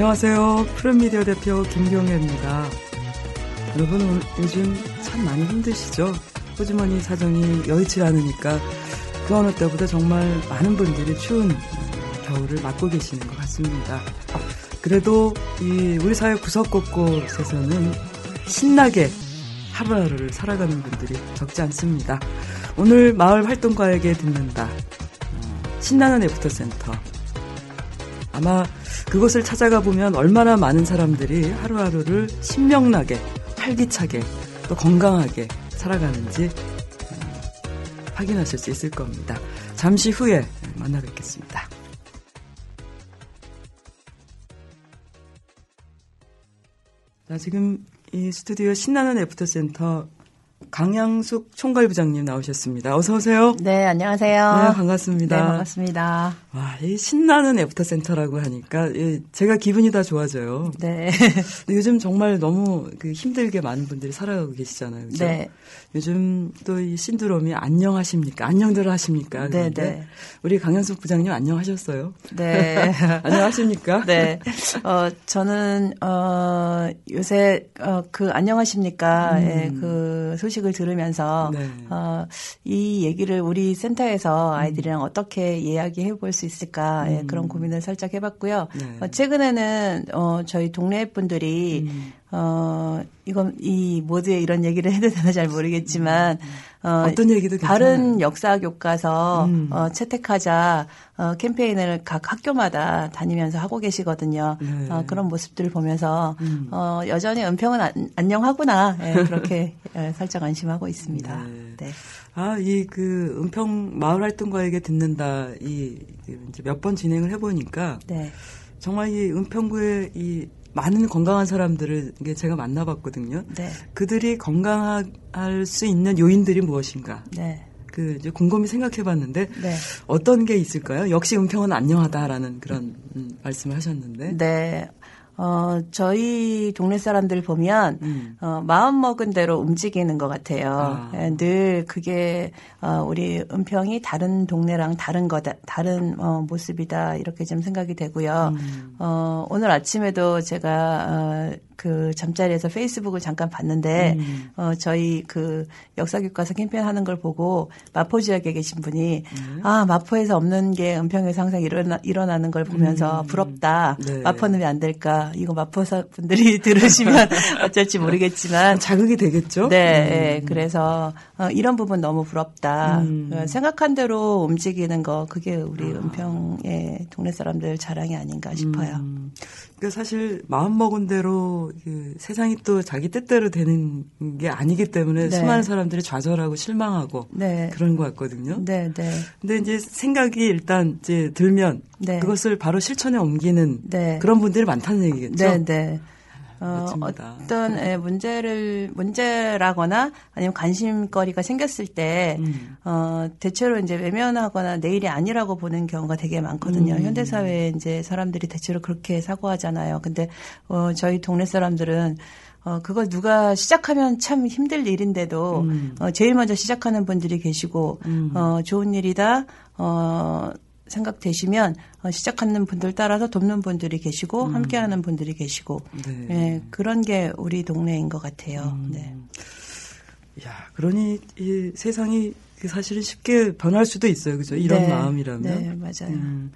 안녕하세요. 푸른미디어 대표 김경애입니다. 여러분 오- 요즘 참 많이 힘드시죠? 호주머니 사정이 여의치 않으니까 그 어느 때보다 정말 많은 분들이 추운 겨울을 맞고 계시는 것 같습니다. 그래도 이 우리 사회 구석곳곳에서는 신나게 하루하루를 살아가는 분들이 적지 않습니다. 오늘 마을 활동가에게 듣는다. 어, 신나는 애프터 센터. 아마 그곳을 찾아가 보면 얼마나 많은 사람들이 하루하루를 신명나게, 활기차게, 또 건강하게 살아가는지 음, 확인하실 수 있을 겁니다. 잠시 후에 만나 뵙겠습니다. 자, 지금 이 스튜디오 신나는 애프터센터 강양숙 총괄부장님 나오셨습니다. 어서 오세요. 네, 안녕하세요. 네, 반갑습니다. 네, 반갑습니다. 와, 이 신나는 애프터 센터라고 하니까 이 제가 기분이 다 좋아져요. 네. 요즘 정말 너무 그 힘들게 많은 분들이 살아가고 계시잖아요. 그죠? 네. 요즘 또 이 신드롬이 안녕하십니까? 안녕들 하십니까? 네, 그런데 네. 우리 강현숙 부장님 안녕하셨어요? 네. 안녕하십니까? 네. 어, 저는, 어, 요새, 어, 그, 안녕하십니까. 음. 예, 그 소식을 들으면서, 네. 어, 이 얘기를 우리 센터에서 아이들이랑 어떻게 이야기해 볼수 있을까. 예, 그런 고민을 살짝 해봤고요. 음. 네. 어, 최근에는, 어, 저희 동네 분들이, 음. 어, 이건, 이 모두에 이런 얘기를 해도 되나 잘 모르겠지만, 어, 어떤 얘기도 다른. 역사 교과서 음. 어, 채택하자 어, 캠페인을 각 학교마다 다니면서 하고 계시거든요. 네. 어, 그런 모습들을 보면서 음. 어, 여전히 은평은 안, 안녕하구나 예, 그렇게 예, 살짝 안심하고 있습니다. 네. 네. 아, 이 그 은평 마을 활동가에게 듣는다 이 이제 몇 번 진행을 해보니까 네. 정말 이 은평구의 이 많은 건강한 사람들을 제가 만나봤거든요. 네. 그들이 건강할 수 있는 요인들이 무엇인가? 네. 그 이제 곰곰이 생각해봤는데 네. 어떤 게 있을까요? 역시 은평은 안녕하다라는 그런 음, 말씀을 하셨는데. 네. 어, 저희 동네 사람들 보면, 음. 어, 마음 먹은 대로 움직이는 것 같아요. 아. 예, 늘 그게, 어, 우리 은평이 다른 동네랑 다른 거다, 다른, 어, 모습이다, 이렇게 좀 생각이 되고요. 음. 어, 오늘 아침에도 제가, 어, 그 잠자리에서 페이스북을 잠깐 봤는데, 음. 어, 저희 그 역사교과서 캠페인 하는 걸 보고 마포 지역에 계신 분이, 네. 아, 마포에서 없는 게 은평에서 항상 일어나, 일어나는 걸 보면서 부럽다. 네. 마포는 왜 안 될까? 이거 마포 사 분들이 들으시면 어쩔지 모르겠지만. 자극이 되겠죠? 네, 예, 그래서 어, 이런 부분 너무 부럽다. 음. 어, 생각한 대로 움직이는 거 그게 우리 은평의 동네 사람들 자랑이 아닌가 싶어요. 음, 그러니까 사실 마음 먹은 대로 그 세상이 또 자기 뜻대로 되는 게 아니기 때문에 네. 수많은 사람들이 좌절하고 실망하고 네, 그런 것 같거든요. 네, 네, 근데 이제 생각이 일단 이제 들면 네. 그것을 바로 실천에 옮기는 네. 그런 분들이 많다는 얘기겠죠. 네, 네. 어, 멋집니다. 어떤 예, 문제를 문제라거나 아니면 관심거리가 생겼을 때 음. 어, 대체로 이제 외면하거나 내일이 아니라고 보는 경우가 되게 많거든요. 음. 현대 사회에 이제 사람들이 대체로 그렇게 사고하잖아요. 근데 어, 저희 동네 사람들은 어, 그걸 누가 시작하면 참 힘들 일인데도, 음. 어, 제일 먼저 시작하는 분들이 계시고, 음. 어, 좋은 일이다, 어, 생각되시면, 어, 시작하는 분들 따라서 돕는 분들이 계시고, 음. 함께하는 분들이 계시고, 네. 예, 그런 게 우리 동네인 것 같아요. 음. 네. 야, 그러니 이 세상이 사실은 쉽게 변할 수도 있어요. 그죠? 이런 네, 마음이라면. 네, 맞아요. 음,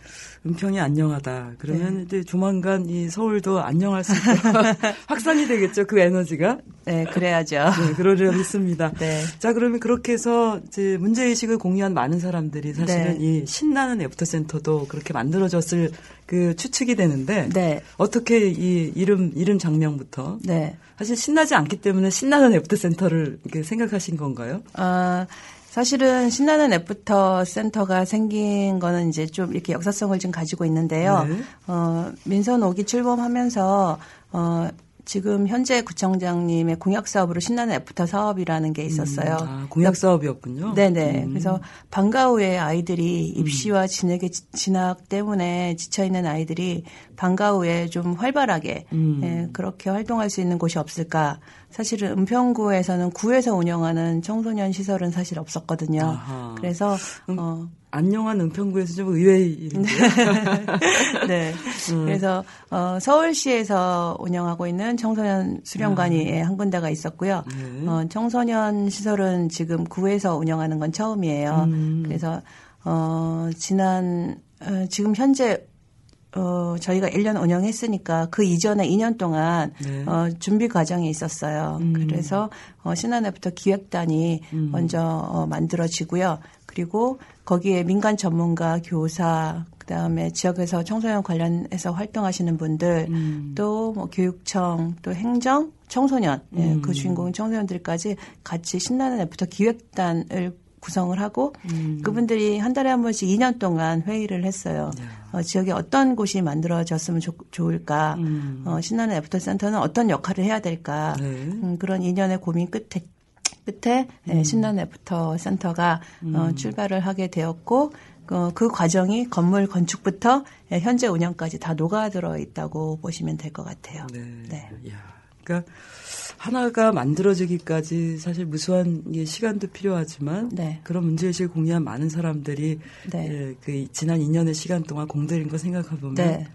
은평이 안녕하다. 그러면 네. 이제 조만간 이 서울도 안녕할 수 있고 확산이 되겠죠. 그 에너지가. 네, 그래야죠. 네, 그러리라 믿습니다. 네. 자, 그러면 그렇게 해서 이제 문제의식을 공유한 많은 사람들이 사실은 네. 이 신나는 애프터 센터도 그렇게 만들어졌을 그 추측이 되는데 네. 어떻게 이 이름, 이름 작명부터 네. 사실 신나지 않기 때문에 신나는 애프터 센터를 이렇게 생각하신 건가요? 어, 사실은 신나는 애프터 센터가 생긴 거는 이제 좀 이렇게 역사성을 좀 가지고 있는데요. 네. 어, 민선 5기 출범하면서 어, 지금 현재 구청장님의 공약 사업으로 신나는 애프터 사업이라는 게 있었어요. 아, 공약 사업이었군요. 네네. 음. 그래서 방과 후에 아이들이 입시와 진학의 지- 진학 때문에 지쳐 있는 아이들이 방과 후에 좀 활발하게 음. 예, 그렇게 활동할 수 있는 곳이 없을까? 사실은 은평구에서는 구에서 운영하는 청소년 시설은 사실 없었거든요. 아하. 그래서 음. 어 안녕한 은평구에서 좀 의외의 일인데요. 네. 음. 그래서 어 서울시에서 운영하고 있는 청소년 수련관이 예, 한 군데가 있었고요. 아. 네. 어 청소년 시설은 지금 구에서 운영하는 건 처음이에요. 음. 그래서 어 지난 어, 지금 현재 어, 저희가 1년 운영했으니까 그 이전에 2년 동안 네. 어, 준비 과정이 있었어요. 음. 그래서 어, 신한애부터 기획단이 음. 먼저 어, 만들어지고요. 그리고 거기에 민간 전문가, 교사, 그다음에 지역에서 청소년 관련해서 활동하시는 분들, 음. 또뭐 교육청, 또 행정, 청소년, 예, 음. 그 주인공 청소년들까지 같이 신나는 애프터 기획단을 구성을 하고 음. 그분들이 한 달에 한 번씩 2년 동안 회의를 했어요. 어, 지역에 어떤 곳이 만들어졌으면 좋, 좋을까? 음. 어, 신나는 애프터 센터는 어떤 역할을 해야 될까? 네. 음, 그런 2년의 고민 끝에 끝에 예, 음. 신나는 애프터 센터가 어, 출발을 하게 되었고 어, 그 과정이 건물 건축부터 예, 현재 운영까지 다 녹아들어 있다고 보시면 될 것 같아요. 네. 네. 야, 그러니까 하나가 만들어지기까지 사실 무수한 이 시간도 필요하지만 네. 그런 문제의식을 공유한 많은 사람들이 네. 예, 그 지난 2년의 시간 동안 공들인 거 생각해 보면 네.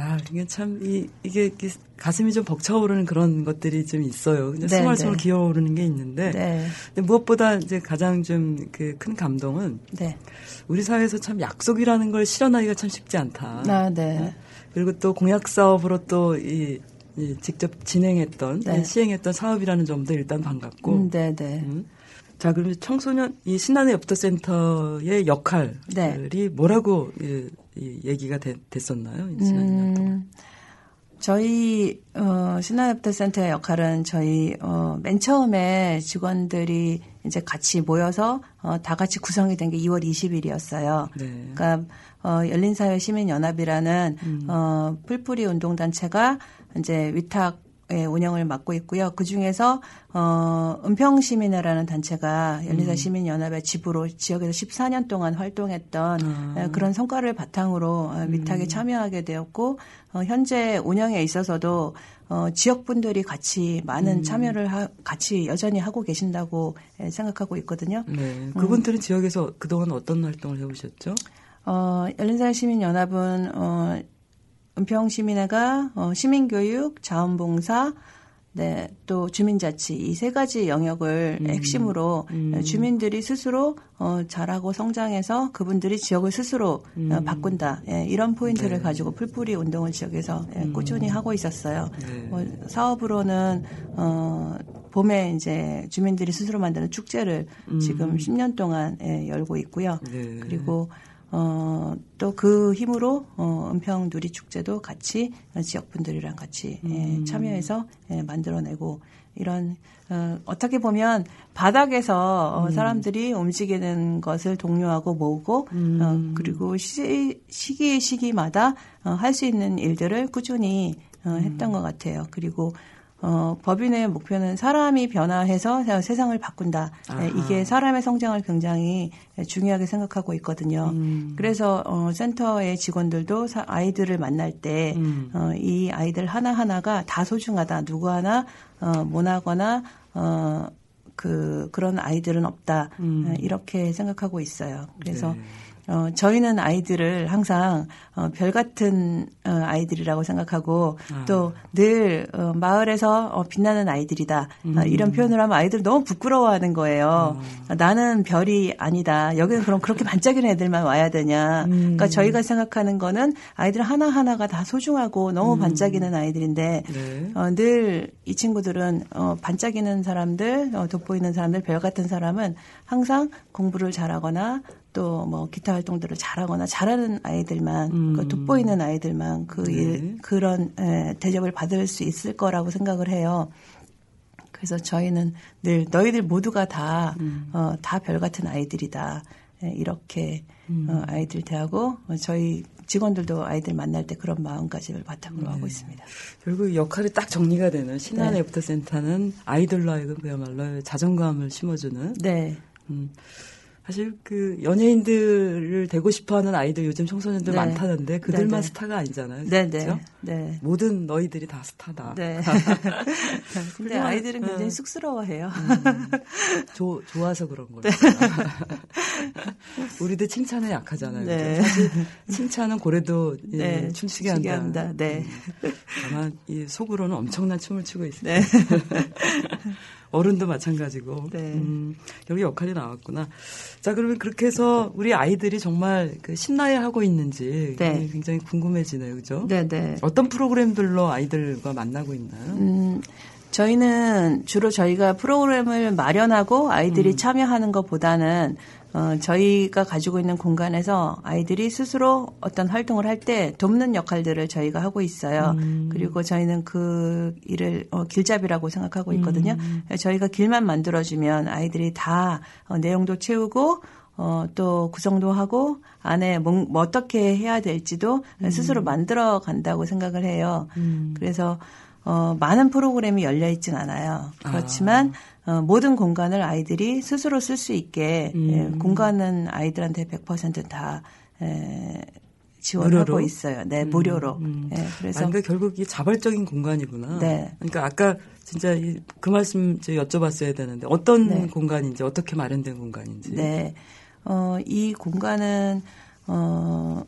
아 이게 참 이, 이게, 가슴이 좀 벅차오르는 그런 것들이 좀 있어요. 근데 네, 스멀스멀 네. 기어오르는 게 있는데 네. 근데 무엇보다 이제 가장 좀 그 큰 감동은 네. 우리 사회에서 참 약속이라는 걸 실현하기가 참 쉽지 않다. 아, 네. 그리고 또 공약 사업으로 또 이, 이 직접 진행했던 네. 시행했던 사업이라는 점도 일단 반갑고. 음, 네, 네. 음. 자 그러면 청소년 이 신한의 애프터센터의 역할이 네. 뭐라고 이, 이 얘기가 되- 됐었나요? 이 지난 2년 동안. 음, 저희 어, 신한애프터센터의 역할은 저희 어, 맨 처음에 직원들이 이제 같이 모여서 어, 다 같이 구성이 된 게 2월 20일이었어요. 네. 그러니까 어, 열린사회 시민연합이라는 어, 풀뿌리 운동단체가 이제 위탁 의 운영을 맡고 있고요. 그 중에서 어 은평 시민회라는 단체가 열린사 시민 연합의 지부로 지역에서 14년 동안 활동했던 아. 에, 그런 성과를 바탕으로 어, 위탁에 참여하게 되었고 어, 현재 운영에 있어서도 어, 지역 분들이 같이 많은 참여를 하, 같이 여전히 하고 계신다고 에, 생각하고 있거든요. 네. 그분들은 지역에서 그동안 어떤 활동을 해오셨죠? 어, 열린사회 시민 연합은 어, 은평시민회가 어, 시민교육, 자원봉사, 네, 또 주민자치 이 세 가지 영역을 핵심으로 어, 주민들이 스스로 어, 잘하고 성장해서 그분들이 지역을 스스로 어, 바꾼다 예, 이런 포인트를 가지고 풀뿌리 운동을 지역에서 예, 꾸준히 하고 있었어요. 네. 뭐, 사업으로는 어, 봄에 이제 주민들이 스스로 만드는 축제를 지금 10년 동안 예, 열고 있고요. 네. 그리고 어, 또 그 힘으로 어, 은평 누리 축제도 같이 지역 분들이랑 같이 예, 참여해서 예, 만들어내고 이런 어, 어떻게 보면 바닥에서 어, 사람들이 움직이는 것을 독려하고 모으고 어, 그리고 시, 시기 시기마다 어, 할 수 있는 일들을 꾸준히 어, 했던 것 같아요. 그리고 어, 법인의 목표는 사람이 변화해서 세상을 바꾼다. 예, 이게 사람의 성장을 굉장히 중요하게 생각하고 있거든요. 음. 그래서 어, 센터의 직원들도 사- 아이들을 만날 때, 음. 어, 이 아이들 하나 하나가 다 소중하다. 누구 하나 어, 모나거나 어, 그 그런 아이들은 없다. 음. 어, 이렇게 생각하고 있어요. 그래서 네. 어, 저희는 아이들을 항상 어, 별 같은 어, 아이들이라고 생각하고 아. 또늘 어, 마을에서 어, 빛나는 아이들이다 음. 어, 이런 표현을 하면 아이들 너무 부끄러워하는 거예요. 아. 나는 별이 아니다. 여기는 그럼 그렇게 반짝이는 애들만 와야 되냐. 음. 그러니까 저희가 생각하는 거는 아이들 하나 하나가 다 소중하고 너무 음. 반짝이는 아이들인데 네. 어, 늘 이 친구들은 어, 반짝이는 사람들, 어, 돋보이는 사람들, 별 같은 사람은 항상 공부를 잘하거나 또 뭐 기타 활동들을 잘하거나 잘하는 아이들만, 음. 그 돋보이는 아이들만 그 네. 일, 그런 에, 대접을 받을 수 있을 거라고 생각을 해요. 그래서 저희는 늘 너희들 모두가 다, 음. 어, 다 별 같은 아이들이다. 예, 이렇게 음. 어, 아이들 대하고 어, 저희 직원들도 아이들 만날 때 그런 마음가짐을 바탕으로 네. 하고 있습니다. 결국 역할이 딱 정리가 되는 신나는 네. 애프터 센터는 아이들로 하여금 그야말로 자존감을 심어주는 네. 음, 사실 그 연예인들을 되고 싶어하는 아이들 요즘 청소년들 네. 많다는데 그들만 네, 네. 스타가 아니잖아요. 네, 그렇죠? 네. 네. 모든 너희들이 다 스타다. 네. 근데 아이들은 굉장히 음. 쑥스러워해요. 조, 좋아서 그런 거예요. 네. 우리들 칭찬에 약하잖아요. 네. 사실 칭찬은 고래도 예, 네, 춤추게 춤추게 한다. 한다. 네. 음, 다만 이 속으로는 엄청난 춤을 추고 있어요. 네. 어른도 마찬가지고. 네. 음, 여기 역할이 나왔구나. 자, 그러면 그렇게 해서 우리 아이들이 정말 그 신나해 하고 있는지 네. 굉장히 궁금해지네요. 그죠? 네, 네. 어떤 프로그램들로 아이들과 만나고 있나요? 음, 저희는 주로 저희가 프로그램을 마련하고 아이들이 참여하는 것보다는 어, 저희가 가지고 있는 공간에서 아이들이 스스로 어떤 활동을 할 때 돕는 역할들을 저희가 하고 있어요. 그리고 저희는 그 일을 어, 길잡이라고 생각하고 있거든요. 저희가 길만 만들어주면 아이들이 다 어, 내용도 채우고 어, 또 구성도 하고 안에 뭐, 뭐 어떻게 해야 될지도 스스로 만들어 간다고 생각을 해요. 그래서 어, 많은 프로그램이 열려 있진 않아요. 그렇지만 어, 모든 공간을 아이들이 스스로 쓸 수 있게 음. 예, 공간은 아이들한테 100%다 에, 지원하고 무료로? 있어요. 네, 무료로. 음. 예, 그래서 아니, 그러니까 결국 이 자발적인 공간이구나. 네. 그러니까 아까 진짜 이- 그 말씀 저 여쭤봤어야 되는데 어떤 네. 공간인지 어떻게 마련된 공간인지. 네. 어, 이 공간은, 어,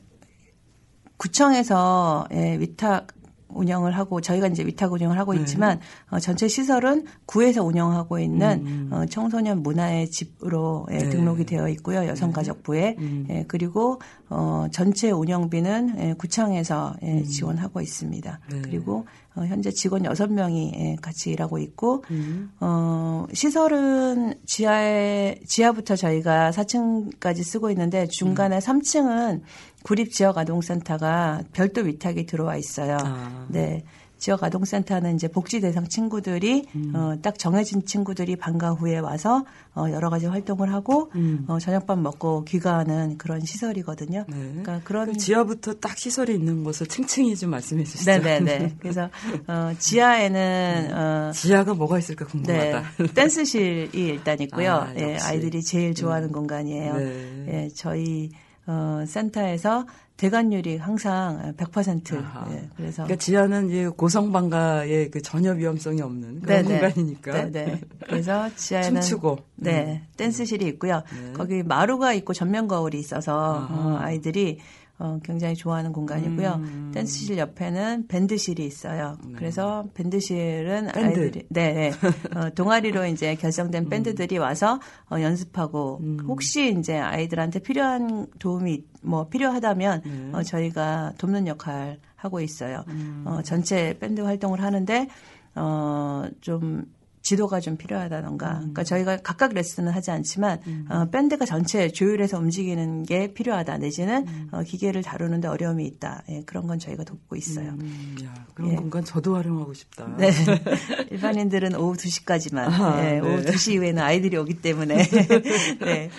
구청에서 예, 위탁 운영을 하고 저희가 이제 위탁 운영을 하고 네. 있지만 어, 전체 시설은 구에서 운영하고 있는 음. 어, 청소년 문화의 집으로 예, 네. 등록이 되어 있고요 여성가족부에 음. 예, 그리고 어, 전체 운영비는 예, 구청에서 예, 음. 지원하고 있습니다. 네. 그리고 어, 현재 직원 6명이 예, 같이 일하고 있고 음. 어, 시설은 지하에, 지하부터 저희가 4층까지 쓰고 있는데 중간에 음. 3층은 구립 지역 아동센터가 별도 위탁이 들어와 있어요. 아. 네. 지역 아동센터는 이제 복지 대상 친구들이 음. 어, 딱 정해진 친구들이 방과 후에 와서 어, 여러 가지 활동을 하고 음. 어, 저녁밥 먹고 귀가하는 그런 시설이거든요. 네. 그러니까 그런 그 지하부터 딱 시설이 있는 것을 층층이 좀 말씀해 주시죠. 네네네. 그래서 어, 지하에는 어, 지하가 뭐가 있을까 네. 궁금하다. 댄스실이 일단 있고요. 아, 예. 아이들이 제일 좋아하는 공간이에요. 네. 예, 저희 어, 센터에서 대관율이 항상 100%. 아하. 예, 그래서 그러니까 지하는 이제 고성방가의 그 전혀 위험성이 없는 그런 네네. 공간이니까. 네, 네. 그래서 지하에는 춤추고. 네, 댄스실이 있고요. 네. 거기 마루가 있고 전면 거울이 있어서 아하. 어, 아이들이 어, 굉장히 좋아하는 공간이고요. 음. 댄스실 옆에는 밴드실이 있어요. 네. 그래서 밴드실은 밴드. 아이들이 네, 네. 어, 동아리로 이제 결성된 밴드들이 와서 어, 연습하고 음. 혹시 이제 아이들한테 필요한 도움이 뭐 필요하다면 네. 어, 저희가 돕는 역할 하고 있어요. 음. 어, 전체 밴드 활동을 하는데 어, 좀 지도가 좀 필요하다던가. 그러니까 저희가 각각 레슨은 하지 않지만 어, 밴드가 전체 조율해서 움직이는 게 필요하다. 내지는 어, 기계를 다루는데 어려움이 있다. 예, 그런 건 저희가 돕고 있어요. 음, 야, 그런 예. 공간 저도 활용하고 싶다. 네. 일반인들은 오후 2시까지만. 아, 예, 네. 오후 2시 이후에는 아이들이 오기 때문에. 네.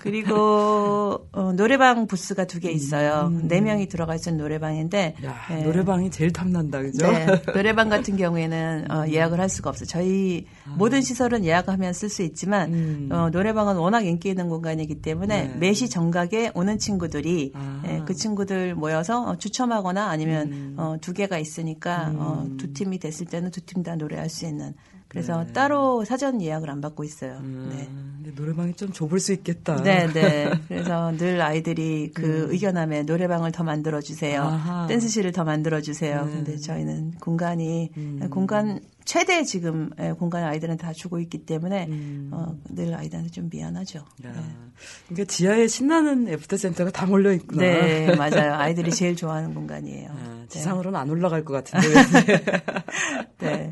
그리고, 어, 노래방 부스가 두 개 있어요. 네 명이 들어가 있는 노래방인데. 야, 예. 노래방이 제일 탐난다, 그죠? 네. 노래방 같은 경우에는 어, 예약을 할 수가 없어요. 저희 모든 시설은 예약하면 쓸 수 있지만 음. 어, 노래방은 워낙 인기 있는 공간이기 때문에 네. 매시 정각에 오는 친구들이 아. 예, 그 친구들 모여서 어, 추첨하거나 아니면 음. 어, 두 개가 있으니까 어, 두 팀이 됐을 때는 두 팀 다 노래할 수 있는 그래서 네. 따로 사전 예약을 안 받고 있어요. 음, 네. 근데 노래방이 좀 좁을 수 있겠다. 네, 네. 그래서 늘 아이들이 그 의견함에 노래방을 더 만들어 주세요. 음. 댄스실을 더 만들어 주세요. 네. 근데 저희는 공간이 음. 공간 최대 지금 예, 공간을 아이들한테 다 주고 있기 때문에 음. 어, 늘 아이들한테 좀 미안하죠. 야, 네. 그러니까 지하에 신나는 애프터 센터가 다 몰려 있구나. 네, 맞아요. 아이들이 제일 좋아하는 공간이에요. 아, 네. 지상으로는 안 올라갈 것 같은데. 네.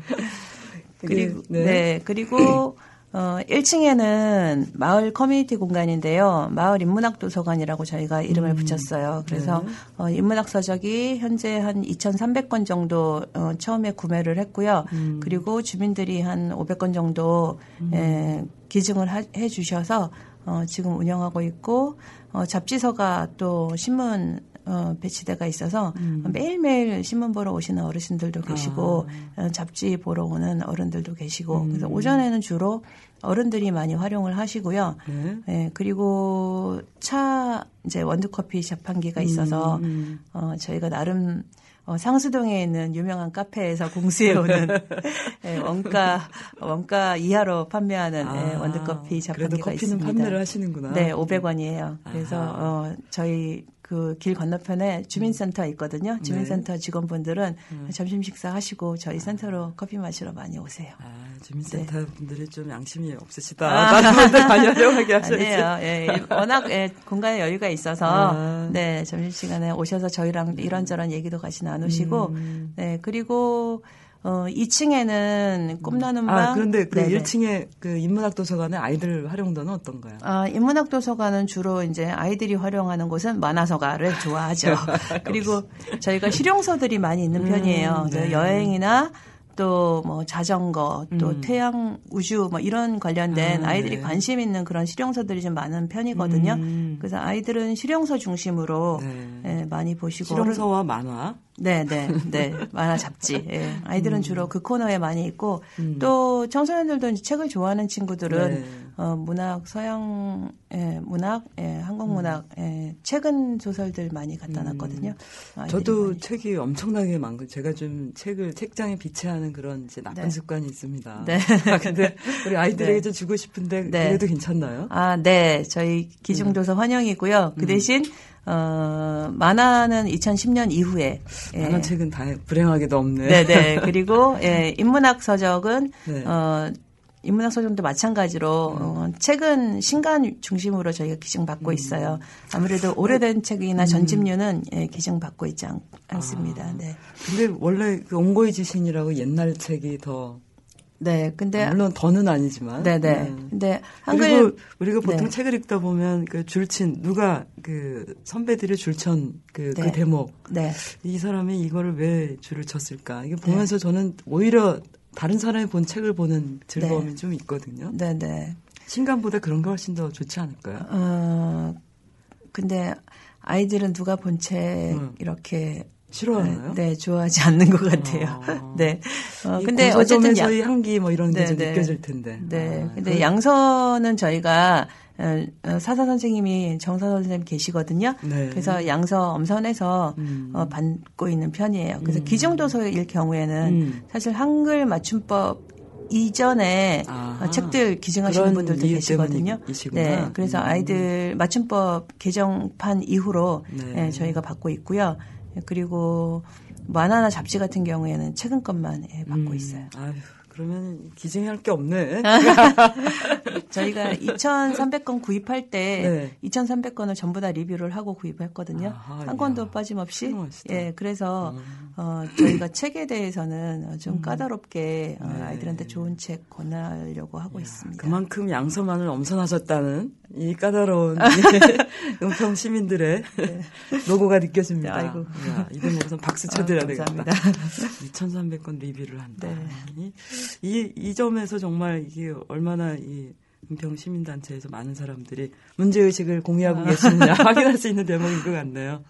그리고 네. 네. 그리고 어 1층에는 마을 커뮤니티 공간인데요. 마을 인문학 도서관이라고 저희가 이름을 붙였어요. 그래서 네. 어 인문학 서적이 현재 한 2,300권 정도 어 처음에 구매를 했고요. 음. 그리고 주민들이 한 500권 정도 에, 기증을 하- 해 주셔서 어 지금 운영하고 있고 어 잡지서가 또 신문 어, 배치대가 있어서 음. 매일매일 신문 보러 오시는 어르신들도 계시고 아. 어, 잡지 보러 오는 어른들도 계시고 음. 그래서 오전에는 주로 어른들이 많이 활용을 하시고요. 네. 예, 그리고 차 이제 원두커피 자판기가 있어서 음, 어, 저희가 나름 어, 상수동에 있는 유명한 카페에서 공수해 오는 예, 원가 원가 이하로 판매하는 예, 아, 원두커피 그래도 자판기가 있습니다. 판매를 하시는구나. 네, 500원이에요. 그래서 아하. 어, 저희 그 길 건너편에 주민센터 있거든요. 네. 주민센터 직원분들은 음. 점심 식사 하시고 저희 센터로 커피 마시러 많이 오세요. 아, 주민센터 네. 분들이 좀 양심이 없으시다. 다른 분들 많이 하셔야지. 아니에요. 예, 예. 워낙 예, 공간에 여유가 있어서 아. 네 점심 시간에 오셔서 저희랑 이런저런 얘기도 같이 나누시고 음. 네 그리고 어 2층에는 꿈나는 방 아, 그런데 그 네네. 1층에 그 인문학 도서관의 아이들 활용도는 어떤가요? 아, 인문학 도서관은 주로 이제 아이들이 활용하는 곳은 만화서가를 좋아하죠. 그리고 저희가 실용서들이 많이 있는 편이에요. 음, 네. 여행이나 또 뭐 자전거, 또 음. 태양 우주 뭐 이런 관련된 아, 아, 이들이 네. 관심 있는 그런 실용서들이 좀 많은 편이거든요. 음. 그래서 아이들은 실용서 중심으로 네. 예, 많이 보시고 실용서와 만화. 네, 네, 네. 만화 잡지. 예. 아이들은 주로 그 코너에 많이 있고 음. 또 청소년들도 책을 좋아하는 친구들은 네. 어, 문학, 서양 예, 문학, 예, 한국 문학, 예, 최근 소설들 많이 갖다 놨거든요. 아이들이 음. 저도 많이. 책이 엄청나게 많고 제가 좀 책을 책장에 비치하는 그런 이제 나쁜 네. 습관이 있습니다. 네. 아, 근데 우리 아이들에게 네. 좀 주고 싶은데 네. 그래도 괜찮나요? 아, 네. 저희 기중도서 환영이고요. 그 대신 어, 만화는 2010년 이후에 예. 많은 책은 다 불행하게도 없네. 네, 네. 그리고 예, 인문학 서적은 네. 어 인문학 서적도 마찬가지로 어, 책은 신간 중심으로 저희가 기증받고 있어요. 아무래도 오래된 책이나 전집류는 예, 기증받고 있지 않, 않습니다. 아. 네. 근데 원래 그 옹고이 지신이라고 옛날 책이 더 네. 근데 물론 더는 아니지만 네, 네. 네. 근데 그리고 한글 우리가 보통 네. 책을 읽다 보면 그 줄친 누가 그 선배들의 줄천 그, 그 네. 대목 네. 이 사람이 이거를 왜 줄을 쳤을까 이게 보면서 저는 오히려 다른 사람이 본 책을 보는 즐거움이 네. 좀 있거든요. 네, 네. 신간보다 그런 게 훨씬 더 좋지 않을까요? 어 근데 아이들은 누가 본책 음. 이렇게 싫어하나요? 네, 좋아하지 않는 것 같아요. 아. 네. 어, 이 근데 어쨌든 야, 고서점에서의 향기 뭐 이런 게 네, 좀 네. 느껴질 텐데. 네. 아, 근데 그- 양서는 저희가 사사 선생님이 정사 선생님 계시거든요. 네. 그래서 양서 엄선해서 음. 어, 받고 있는 편이에요. 그래서 음. 기중도서일 경우에는 음. 사실 한글 맞춤법 이전에 아하. 어, 책들 기증하시는 분들도 계시거든요. 때문이시구나. 네, 그래서 음. 아이들 맞춤법 개정판 이후로 네. 예, 저희가 받고 있고요. 예, 그리고 만화나 잡지 같은 경우에는 최근 것만 예, 받고 음. 있어요. 아유, 그러면 기증할 게 없네. 저희가 2,300건 구입할 때 네. 2,300건을 전부 다 리뷰를 하고 구입했거든요. 아하, 한 건도 이야. 빠짐없이. 훌륭하시다. 예, 그래서 음. 어, 저희가 책에 대해서는 좀 까다롭게 어, 네. 아이들한테 좋은 책 권하려고 하고 있습니다. 그만큼 양서만을 엄선하셨다는 이 까다로운 은평 시민들의 노고가 느껴집니다. 네, 아이고. 야, 이 대목에서 박수 쳐드려야 아, 되겠다. 감사합니다. 2,300건 리뷰를 한다. 네. 이, 이, 이 점에서 정말 이게 얼마나 이 은평 시민단체에서 많은 사람들이 문제의식을 공유하고 계시느냐 확인할 수 있는 대목인 것 같네요.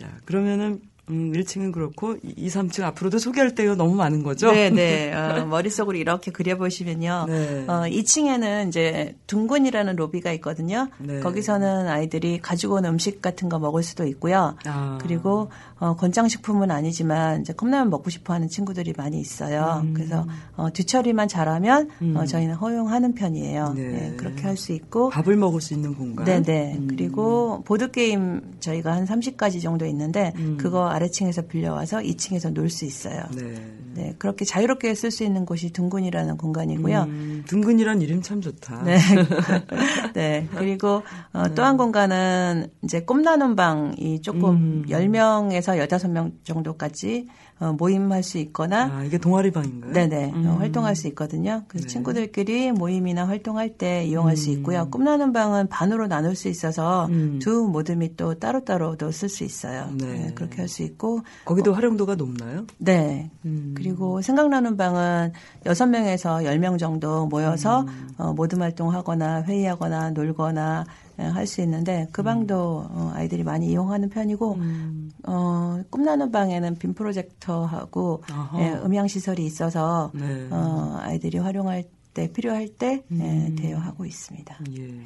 야, 그러면은 음, 1층은 그렇고 2, 3층 앞으로도 소개할 때가 너무 많은 거죠? 네, 네. 어, 머릿속으로 이렇게 그려보시면요. 네. 어, 2층에는 이제 둥근이라는 로비가 있거든요. 네. 거기서는 아이들이 가지고 온 음식 같은 거 먹을 수도 있고요. 아. 그리고 어, 권장식품은 아니지만 이제 컵라면 먹고 싶어 하는 친구들이 많이 있어요. 음. 그래서 어, 뒤처리만 잘하면 어, 저희는 허용하는 편이에요. 네. 네, 그렇게 할 수 있고 밥을 먹을 수 있는 공간. 네네. 음. 그리고 보드게임 저희가 한 30가지 정도 있는데 그거 아래층에서 빌려와서 2층에서 놀 수 있어요. 네. 네. 그렇게 자유롭게 쓸 수 있는 곳이 둥근이라는 공간이고요. 음, 둥근이란 이름 참 좋다. 네. 네. 그리고 어, 또한 공간은 이제 꿈나눔 방이 조금 10명에서 15명 정도까지 어, 모임할 수 있거나 아, 이게 동아리 방인가요? 네네 음. 어, 활동할 수 있거든요. 그래서 네. 친구들끼리 모임이나 활동할 때 이용할 수 있고요. 꿈나는 방은 반으로 나눌 수 있어서 음. 두 모듬이 또 따로따로도 쓸 수 있어요. 네. 네, 그렇게 할 수 있고 거기도 활용도가 높나요? 네. 음. 그리고 생각나는 방은 6명에서 10명 정도 모여서 음. 어, 모듬 활동하거나 회의하거나 놀거나 예, 할 수 있는데 그 방도 어, 아이들이 많이 이용하는 편이고 음. 어, 꿈나는 방에는 빔 프로젝터하고. 예, 음향 시설이 있어서 네. 어, 아이들이 활용할 때 필요할 때 음. 예, 대여하고 있습니다. 예.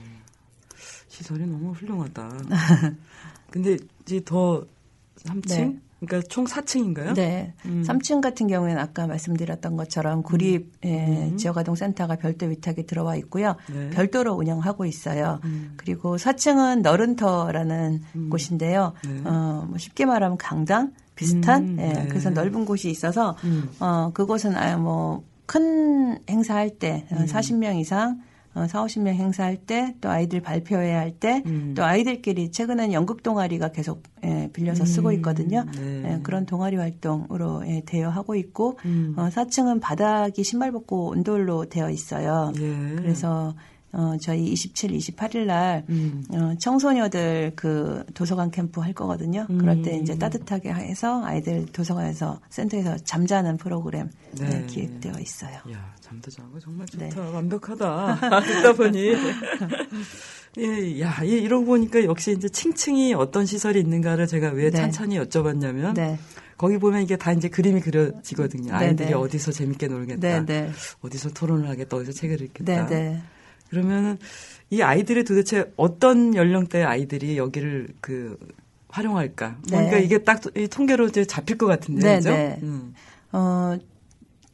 시설이 너무 훌륭하다. 근데 이제 더 3층? 네. 그러니까 총 4층인가요? 네. 음. 3층 같은 경우에는 아까 말씀드렸던 것처럼 구립 예, 지역아동센터가 별도 위탁에 들어와 있고요. 음. 네. 별도로 운영하고 있어요. 음. 그리고 4층은 너른터라는 곳인데요. 네. 어, 뭐 쉽게 말하면 강당 비슷한 음, 예, 네. 그래서 넓은 곳이 있어서 음. 어, 그곳은 아, 뭐큰 행사할 때 음. 어, 40명 이상 어, 4, 50명 행사할 때, 또 아이들 발표회 할 때, 음. 또 아이들끼리 최근엔 연극 동아리가 계속 예, 빌려서 쓰고 있거든요. 네. 예, 그런 동아리 활동으로 예, 대여하고 있고, 음. 어, 4층은 바닥이 신발 벗고 온돌로 되어 있어요. 예. 그래서 어, 저희 27, 28일 날 음. 어, 청소녀들 그 도서관 캠프 할 거거든요. 그럴 때 음. 이제 따뜻하게 해서 아이들 도서관에서 센터에서 잠자는 프로그램 네. 네, 기획되어 있어요. 야, 잠도 자고 정말 좋다. 네. 완벽하다. 듣다 보니. 예, 야, 이- 이러고 보니까 역시 이제 층층이 어떤 시설이 있는가를 제가 왜 네. 찬찬히 여쭤봤냐면 네. 거기 보면 이게 다 이제 그림이 그려지거든요. 네, 아이들이 네. 어디서 재밌게 놀겠다. 네, 네. 어디서 토론을 하겠다. 어디서 책을 읽겠다. 네, 네. 그러면은 이 아이들이 도대체 어떤 연령대 아이들이 여기를 그 활용할까? 네. 그러니까 이게 딱 이 통계로 이제 잡힐 것 같은데, 네, 그죠? 네. 음. 어,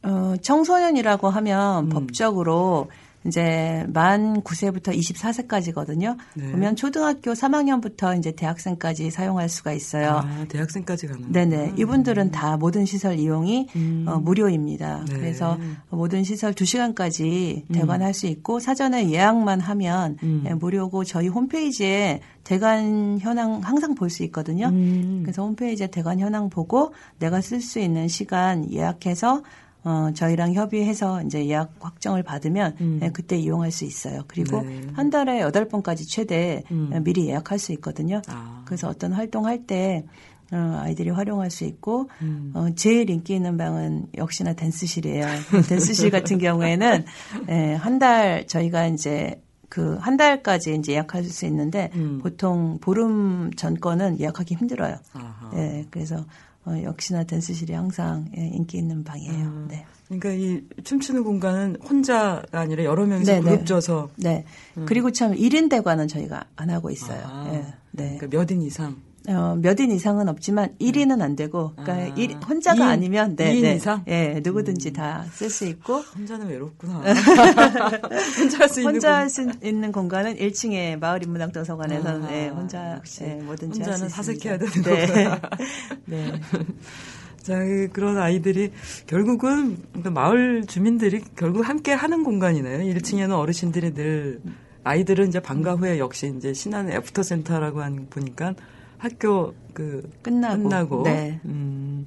어, 청소년이라고 하면 음. 법적으로 이제 만 9세부터 24세까지거든요. 네. 그러면 초등학교 3학년부터 이제 대학생까지 사용할 수가 있어요. 아, 대학생까지 가는. 네네. 이분들은 다 모든 시설 이용이 음. 어, 무료입니다. 네. 그래서 모든 시설 2시간까지 대관할 수 있고 사전에 예약만 하면 음. 예, 무료고 저희 홈페이지에 대관 현황 항상 볼 수 있거든요. 음. 그래서 홈페이지에 대관 현황 보고 내가 쓸 수 있는 시간 예약해서 어, 저희랑 협의해서 이제 예약 확정을 받으면 음. 예, 그때 이용할 수 있어요. 그리고 네. 한 달에 8번까지 최대 음. 예, 미리 예약할 수 있거든요. 아. 그래서 어떤 활동할 때 어, 아이들이 활용할 수 있고 음. 어, 제일 인기 있는 방은 역시나 댄스실이에요. 댄스실 같은 경우에는 예, 한 달 저희가 이제 그한 달까지 이제 예약할 수 있는데 음. 보통 보름 전 거는 예약하기 힘들어요. 아하. 예, 그래서 어, 역시나 댄스실이 항상 예, 인기 있는 방이에요. 아. 네. 그러니까 이 춤추는 공간은 혼자가 아니라 여러 명이서 네, 네. 그룹 져서 네. 그리고 참 1인 대관은 저희가 안 하고 있어요. 음. 아, 예, 네. 그러니까 몇인 이상. 어, 몇인 이상은 없지만 1인은 안 되고, 그러니까 아, 일- 혼자가 이인- 아니면, 네, 이인 네. 이상? 음. 예, 누구든지 다쓸 수 있고, 혼자는 외롭구나. 혼자 할 수 있는 혼자 공- 할수 있는 공간은 1층에 마을 인문학 도서관에서는 아하, 예, 혼자 역시 예, 뭐든지 할수 혼자는. 사색해야 되는 네. 거구나. 네. 자, 그- 그런 아이들이 결국은 그러니까 마을 주민들이 결국 함께 하는 공간이네요. 1층에는 어르신들이 늘 아이들은 이제 방과 후에 역시 이제 신나는 애프터 센터라고 한 보니까 학교 그 끝나고. 끝나고 네. 음.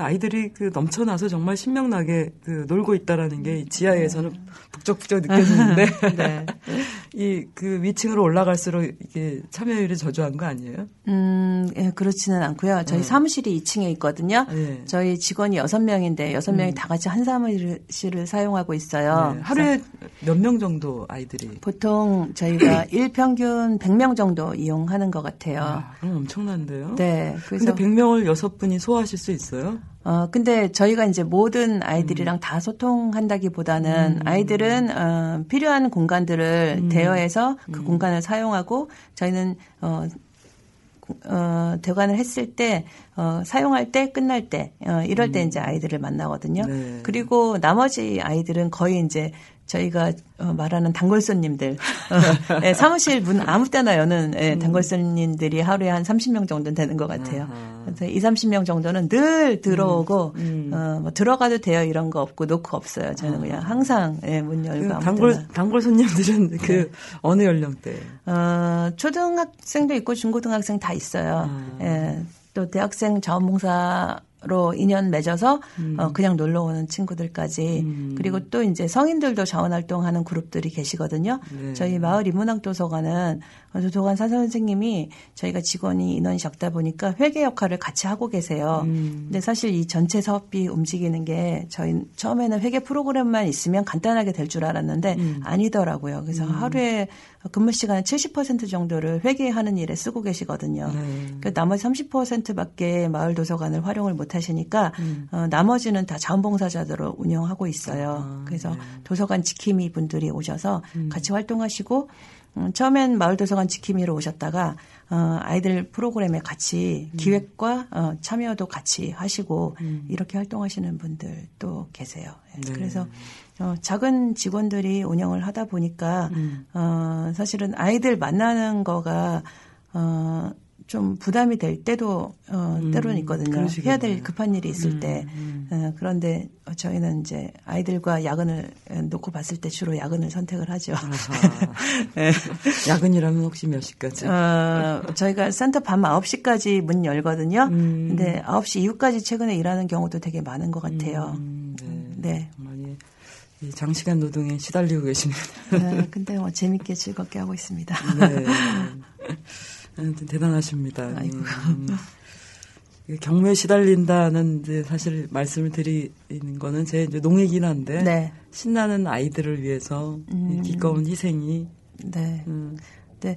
아이들이 그 넘쳐나서 정말 신명나게 그 놀고 있다라는 게이 지하에서는 북적북적 느껴지는데 네. 이 그 위층으로 올라갈수록 이게 참여율이 저조한 거 아니에요? 음, 예, 그렇지는 않고요. 저희 네. 사무실이 2층에 있거든요. 네. 저희 직원이 6명인데 6명이 다 같이 한 사무실을 사용하고 있어요. 네. 하루에 몇 명 정도 아이들이? 보통 저희가 일평균 100명 정도 이용하는 것 같아요. 아, 그럼 엄청난데요? 네. 그래서 근데 100명을 여섯 분이 소화하실 수 있어요? 어, 근데 저희가 이제 모든 아이들이랑 음. 다 소통한다기보다는 음. 아이들은 어, 필요한 공간들을 음. 대여해서 그 음. 공간을 사용하고 저희는 어, 어, 대관을 했을 때, 어, 사용할 때, 끝날 때, 어, 이럴 때 음. 이제 아이들을 만나거든요. 네. 그리고 나머지 아이들은 거의 이제 저희가 어, 말하는 단골 손님들, 어, 예, 사무실 문 아무 때나 여는 예, 음. 단골 손님들이 하루에 한 30명 정도는 되는 것 같아요. 그래서 2, 30명 정도는 늘 들어오고, 음. 음. 어, 뭐 들어가도 돼요 이런 거 없고, 놓고 없어요. 저는 그냥 항상 예, 문 열고 아무 단골, 때나. 단골 손님들은 그 네. 어느 연령대? 어, 초등학생도 있고 중고등학생 다 있어요. 아. 예, 또 대학생 자원봉사 로 인연 맺어서 음. 어, 그냥 놀러 오는 친구들까지 음. 그리고 또 이제 성인들도 자원 활동하는 그룹들이 계시거든요. 네. 저희 마을 인문학 도서관은 도서관 사서 선생님이 저희가 직원이 인원이 적다 보니까 회계 역할을 같이 하고 계세요. 음. 근데 사실 이 전체 사업비 움직이는 게 저희 처음에는 회계 프로그램만 있으면 간단하게 될 줄 알았는데 음. 아니더라고요. 그래서 음. 하루에 근무 시간의 70% 정도를 회계하는 일에 쓰고 계시거든요. 네. 그 나머지 30%밖에 마을 도서관을 활용을 못 하시니까 음. 어, 나머지는 다 자원봉사자들로 운영하고 있어요. 아, 그래서 네. 도서관 지킴이 분들이 오셔서 음. 같이 활동하시고 음, 처음엔 마을도서관 지킴이로 오셨다가 어, 아이들 프로그램에 같이 음. 기획과 어, 참여도 같이 하시고 음. 이렇게 활동하시는 분들 또 계세요. 예, 네. 그래서 어, 작은 직원들이 운영을 하다 보니까 음. 어, 사실은 아이들 만나는 거가 어, 좀 부담이 될 때도 어, 음, 때로는 있거든요. 그러시겠네요. 해야 될 급한 일이 있을 음, 때. 음. 어, 그런데 저희는 이제 아이들과 야근을 놓고 봤을 때 주로 야근을 선택을 하죠. 네. 야근이라면 혹시 몇 시까지? 어, 저희가 센터 밤 9시까지 문 열거든요. 음. 근데 9시 이후까지 최근에 일하는 경우도 되게 많은 것 같아요. 음, 네. 네. 많이 장시간 노동에 시달리고 계시네요. 네, 근데 뭐 재밌게 즐겁게 하고 있습니다. 네. 대단하십니다. 아이고. 음. 경무에 시달린다는 이제 사실 말씀을 드리는 거는 제 이제 농이긴 한데 네. 신나는 아이들을 위해서 음. 기꺼운 희생이 네. 음. 네.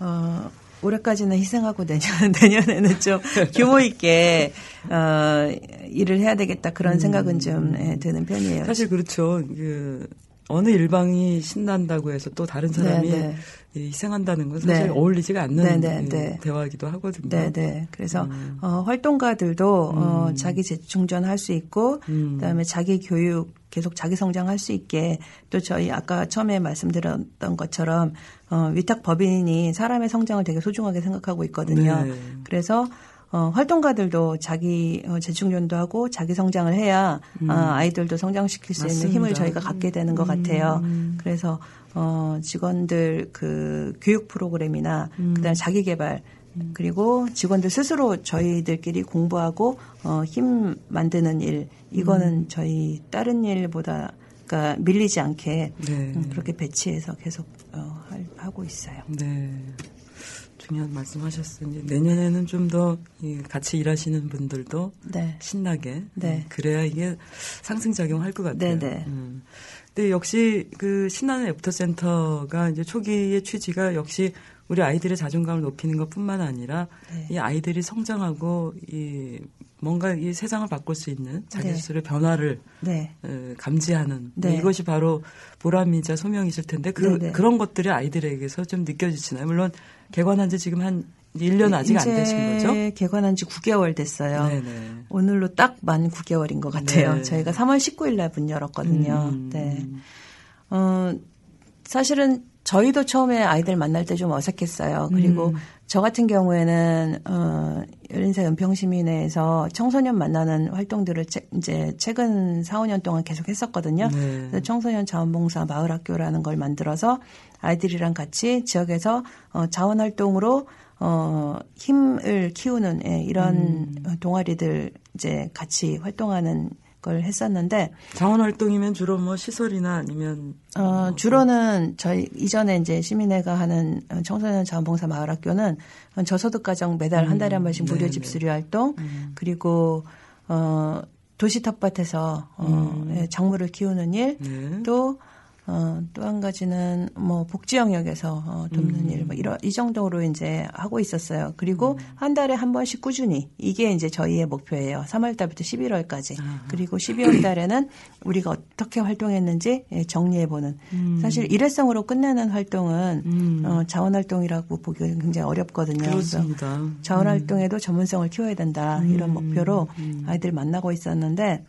어, 올해까지는 희생하고 내년 내년에는 좀 규모 있게 어, 일을 해야 되겠다 그런 음. 생각은 좀 예, 드는 편이에요. 사실 그렇죠. 그 어느 일방이 신난다고 해서 또 다른 사람이 네, 네. 희생한다는 건 사실 네. 어울리지가 않는 네, 네, 네. 대화이기도 하거든요. 네, 네. 그래서 음. 어, 활동가들도 어, 음. 어, 자기 재충전할 수 있고 음. 그다음에 자기 교육 계속 자기 성장할 수 있게 또 저희 아까 처음에 말씀드렸던 것처럼 어, 위탁 법인이 사람의 성장을 되게 소중하게 생각하고 있거든요. 네. 그래서 어, 활동가들도 자기 어, 재충전도 하고 자기 성장을 해야 음. 어, 아이들도 성장시킬 수 맞습니다. 있는 힘을 저희가 갖게 되는 것 같아요. 음. 그래서 어, 직원들 그 교육 프로그램이나 음. 그다음 에 자기 개발 그리고 직원들 스스로 저희들끼리 공부하고 어, 힘 만드는 일 이거는 음. 저희 다른 일보다 그러니까 밀리지 않게 네. 음, 그렇게 배치해서 계속 어, 하고 있어요. 네. 중요한 말씀하셨으니 내년에는 좀 더 같이 일하시는 분들도 네. 신나게 네. 그래야 이게 상승 작용할 것 같아요. 네, 네. 음. 근데 역시 그 신나는 애프터 센터가 이제 초기의 취지가 역시 우리 아이들의 자존감을 높이는 것뿐만 아니라 네. 이 아이들이 성장하고 이 뭔가 이 세상을 바꿀 수 있는 자기 네. 스스로의 변화를 감지하는 네. 이것이 바로 보람이자 소명이실 텐데 그. 그런 것들이 아이들에게서 좀 느껴지시나요? 물론 개관한 지 지금 한 1년 아직 안 되신 거죠? 개관한 지 9개월 됐어요. 네네. 오늘로 딱 만 9개월인 것 같아요. 네. 저희가 3월 19일 날 문 열었거든요. 음. 네. 어, 사실은 저희도 처음에 아이들 만날 때 좀 어색했어요. 그리고 음. 저 같은 경우에는 어 열린사 연평시민회에서 청소년 만나는 활동들을 제, 이제 최근 4, 5년 동안 계속 했었거든요. 네. 그래서 청소년 자원봉사 마을학교라는 걸 만들어서 아이들이랑 같이 지역에서 어 자원 활동으로 어 힘을 키우는 예, 이런 음. 동아리들 이제 같이 활동하는 걸 했었는데 자원 활동이면 주로 뭐 시설이나 아니면 어 주로는 저희 이전에 이제 시민회가 하는 청소년 자원봉사 마을학교는 저소득 가정 매달 음, 한 달에 한 번씩 무료 집 수리 활동 음. 그리고 어 도시 텃밭에서 어 음. 예, 작물을 키우는 일 네. 또 어, 또 한 가지는 뭐 복지 영역에서 어, 돕는 음. 일, 뭐 이런 이 정도로 이제 하고 있었어요. 그리고 음. 한 달에 한 번씩 꾸준히 이게 이제 저희의 목표예요. 3월 달부터 11월까지. 그리고 12월 달에는 우리가 어떻게 활동했는지 예, 정리해보는. 사실 일회성으로 끝내는 활동은 음. 어, 자원 활동이라고 보기는 굉장히 어렵거든요. 그래서 그렇습니다. 음. 자원 활동에도 전문성을 키워야 된다 이런 목표로 아이들 만나고 있었는데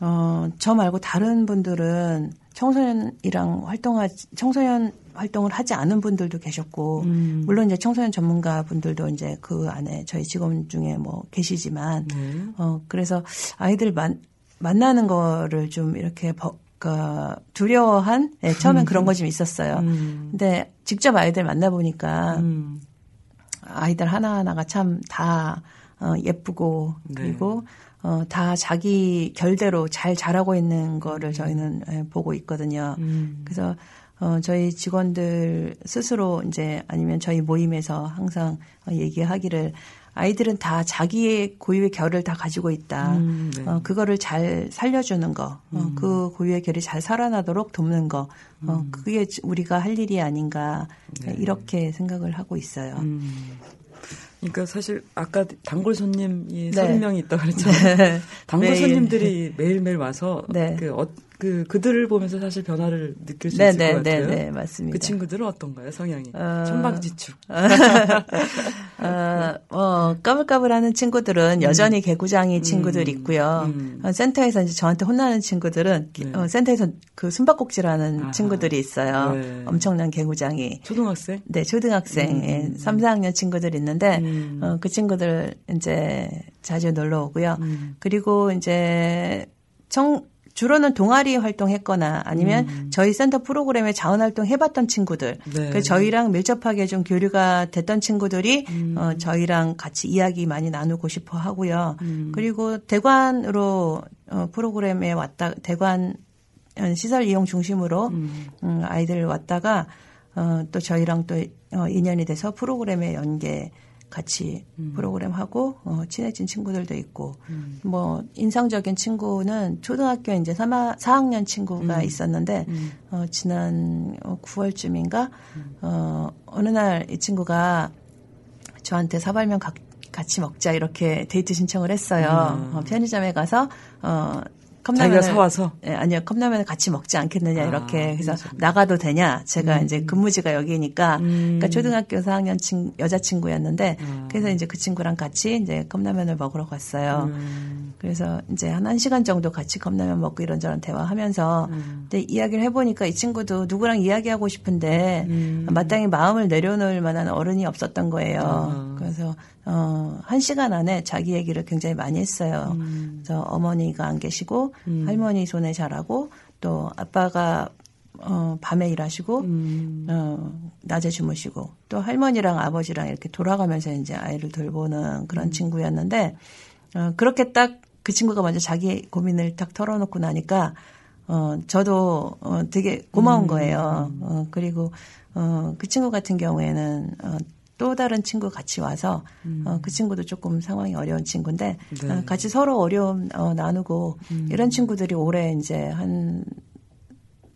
어, 저 말고 다른 분들은 청소년이랑 활동하 청소년 활동을 하지 않은 분들도 계셨고 음. 물론 이제 청소년 전문가 분들도 이제 그 안에 저희 직원 중에 뭐 계시지만 네. 어 그래서 아이들 만 만나는 거를 좀 이렇게 버, 그 두려워한 예, 처음엔 그런 거 좀 있었어요. 음. 근데 직접 아이들 만나 보니까 음. 아이들 하나 하나가 참 다 어, 예쁘고 네. 그리고 어, 다 자기 결대로 잘 자라고 있는 거를 저희는 예, 보고 있거든요. 음. 그래서 어, 저희 직원들 스스로 이제 아니면 저희 모임에서 항상 어, 얘기하기를 아이들은 다 자기의 고유의 결을 다 가지고 있다. 음, 네. 어, 그거를 잘 살려주는 거, 어, 그 고유의 결이 잘 살아나도록 돕는 거, 어, 그게 우리가 할 일이 아닌가 이렇게 생각을 하고 있어요. 음. 그러니까 사실 아까 단골 손님이 네. 30명이 있다고 그랬잖아요. 네. 단골 매일. 손님들이 매일매일 와서 네. 그, 어, 그 그들을 보면서 사실 변화를 느낄 수 네, 있을 네, 것 같아요. 네, 네, 맞습니다. 그 친구들은 어떤가요, 성향이? 어. 천방지축. 어, 어, 까불까불하는 친구들은 여전히 개구장이 친구들 있고요. 음. 어, 센터에서 이제 저한테 혼나는 친구들은 네. 어, 센터에서 그 숨바꼭질하는 아하. 친구들이 있어요. 네. 엄청난 개구장이. 초등학생? 네, 초등학생, 음. 예, 3, 4학년 친구들 있는데, 음. 어, 그 친구들 이제 자주 놀러 오고요. 음. 그리고 이제 청, 주로는 동아리 활동했거나 아니면 저희 센터 프로그램에 자원 활동 해봤던 친구들, 음. 네. 그 저희랑 밀접하게 좀 교류가 됐던 친구들이 음. 어, 저희랑 같이 이야기 많이 나누고 싶어 하고요. 음. 그리고 대관으로 어, 프로그램에 왔다 대관 어, 시설 이용 중심으로 음. 음, 아이들 왔다가 어, 또 저희랑 또 어, 인연이 돼서 프로그램에 연계 같이 음. 프로그램 하고 어, 친해진 친구들도 있고. 뭐 인상적인 친구는 초등학교 이제 3, 4학년 친구가 있었는데 어, 지난 어, 9월쯤인가? 어, 어느 날 이 친구가 저한테 사발면 가- 같이 먹자 이렇게 데이트 신청을 했어요. 어, 편의점에 가서 어 컵라면을 자기가 사와서? 예, 아니요 컵라면을 같이 먹지 않겠느냐 아, 이렇게 그래서 편의점에. 나가도 되냐 제가 이제 근무지가 여기니까 음. 그러니까 초등학교 4학년 친 여자 친구였는데 아. 그래서 이제 그 친구랑 같이 이제 컵라면을 먹으러 갔어요. 음. 그래서 이제 한 1시간 정도 같이 컵라면 먹고 이런저런 대화하면서 음. 근데 이야기를 해보니까 이 친구도 누구랑 이야기하고 싶은데 음. 마땅히 마음을 내려놓을 만한 어른이 없었던 거예요. 아. 그래서 어, 한 시간 안에 자기 얘기를 굉장히 많이 했어요. 음. 그래서 어머니가 안 계시고 할머니 손에 자라고 또 아빠가 어, 밤에 일하시고 음. 어, 낮에 주무시고 또 할머니랑 아버지랑 이렇게 돌아가면서 이제 아이를 돌보는 음. 그런 친구였는데 어, 그렇게 딱 그 친구가 먼저 자기 고민을 딱 털어놓고 나니까 어, 저도 어, 되게 고마운 음. 거예요. 어, 그리고 어, 그 친구 같은 경우에는 어, 또 다른 친구 같이 와서 어, 그 친구도 조금 상황이 어려운 친구인데 네. 어, 같이 서로 어려움 어, 나누고 이런 친구들이 올해 이제 한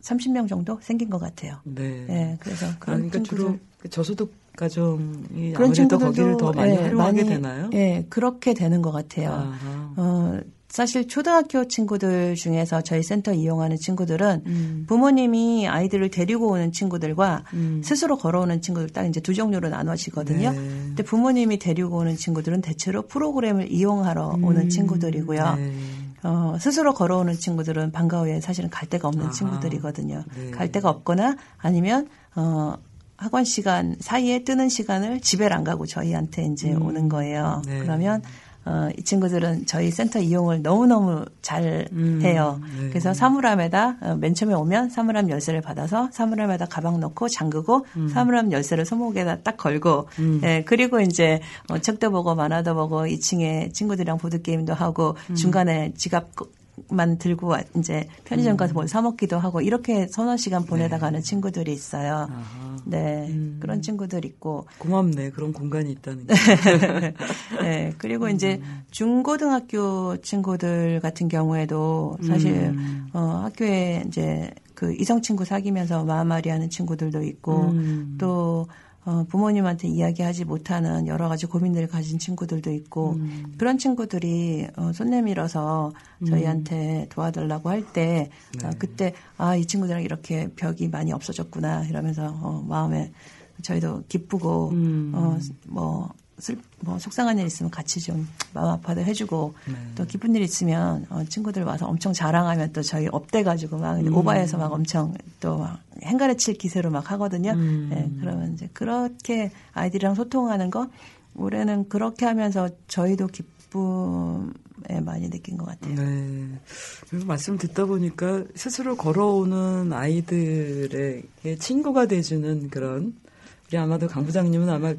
30명 정도 생긴 것 같아요. 네. 예, 그래서 그런 그러니까 친구들 주로 그 저소득 가정이 그런 아무래도 거기를 더 많이 예, 활용하게 많이, 되나요? 예, 그렇게 되는 것 같아요. 아하. 어, 사실 초등학교 친구들 중에서 저희 센터 이용하는 친구들은 음. 부모님이 아이들을 데리고 오는 친구들과 음. 스스로 걸어오는 친구들 딱 이제 두 종류로 나눠지거든요. 네. 근데 부모님이 데리고 오는 친구들은 대체로 프로그램을 이용하러 오는 친구들이고요. 네. 어, 스스로 걸어오는 친구들은 방과 후에 사실은 갈 데가 없는 아하. 친구들이거든요. 네. 갈 데가 없거나 아니면 어, 학원 시간 사이에 뜨는 시간을 집에 안 가고 저희한테 이제 오는 거예요. 네. 그러면 어, 이 친구들은 저희 센터 이용을 너무너무 잘 음, 해요. 네. 그래서 사물함에다 어, 맨 처음에 오면 사물함 열쇠를 받아서 사물함에다 가방 넣고 잠그고 음. 사물함 열쇠를 손목에다 딱 걸고 예, 그리고 이제 어, 책도 보고 만화도 보고 2층에 친구들이랑 보드 게임도 하고 음. 중간에 지갑 끄- 만 들고 와- 이제 편의점 가서 뭘 사 먹기도 하고 이렇게 서너 시간 보내다 네. 가는 친구들이 있어요. 아하. 네, 음. 그런 친구들 있고 고맙네. 그런 공간이 있다는 게. 네, 그리고 이제 중고등학교 친구들 같은 경우에도 사실 음. 어, 학교에 이제 그 이성 친구 사귀면서 마음앓이 하는 친구들도 있고 음. 또 어, 부모님한테 이야기하지 못하는 여러 가지 고민들을 가진 친구들도 있고 음. 그런 친구들이 어, 손 내밀어서 저희한테 도와달라고 할때 네. 어, 그때 아 이 친구들이랑 이렇게 벽이 많이 없어졌구나 이러면서 어, 마음에 저희도 기쁘고 음. 어, 뭐, 슬, 뭐 속상한 일 있으면 같이 좀 마음 아파도 해주고 네. 또 기쁜 일 있으면 어, 친구들 와서 엄청 자랑하면 또 저희 up돼가지고 막 음. 오바해서 막 엄청 또 막 행가래 칠 기세로 막 하거든요. 음. 네, 그러면 이제 그렇게 아이들이랑 소통하는 거 올해는 그렇게 하면서 저희도 기쁨에 많이 느낀 것 같아요. 네. 그리고 말씀 듣다 보니까 스스로 걸어오는 아이들에게 친구가 돼주는 그런 우리 아마도 강 부장님은 아마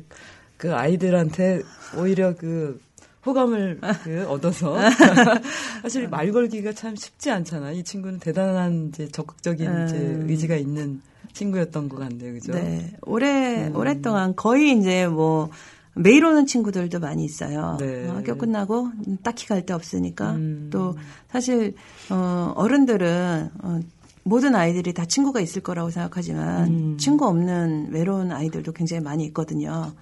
그 아이들한테 오히려 그 호감을 그 얻어서 사실 말 걸기가 참 쉽지 않잖아. 이 친구는 대단한 이제 적극적인 이제 음. 의지가 있는 친구였던 것 같네요, 그죠? 네, 오래 음. 오랫동안 거의 이제 뭐 매일 오는 친구들도 많이 있어요. 네. 어, 학교 끝나고 딱히 갈 데 없으니까 음. 또 사실 어, 어른들은 어, 모든 아이들이 다 친구가 있을 거라고 생각하지만 음. 친구 없는 외로운 아이들도 굉장히 많이 있거든요.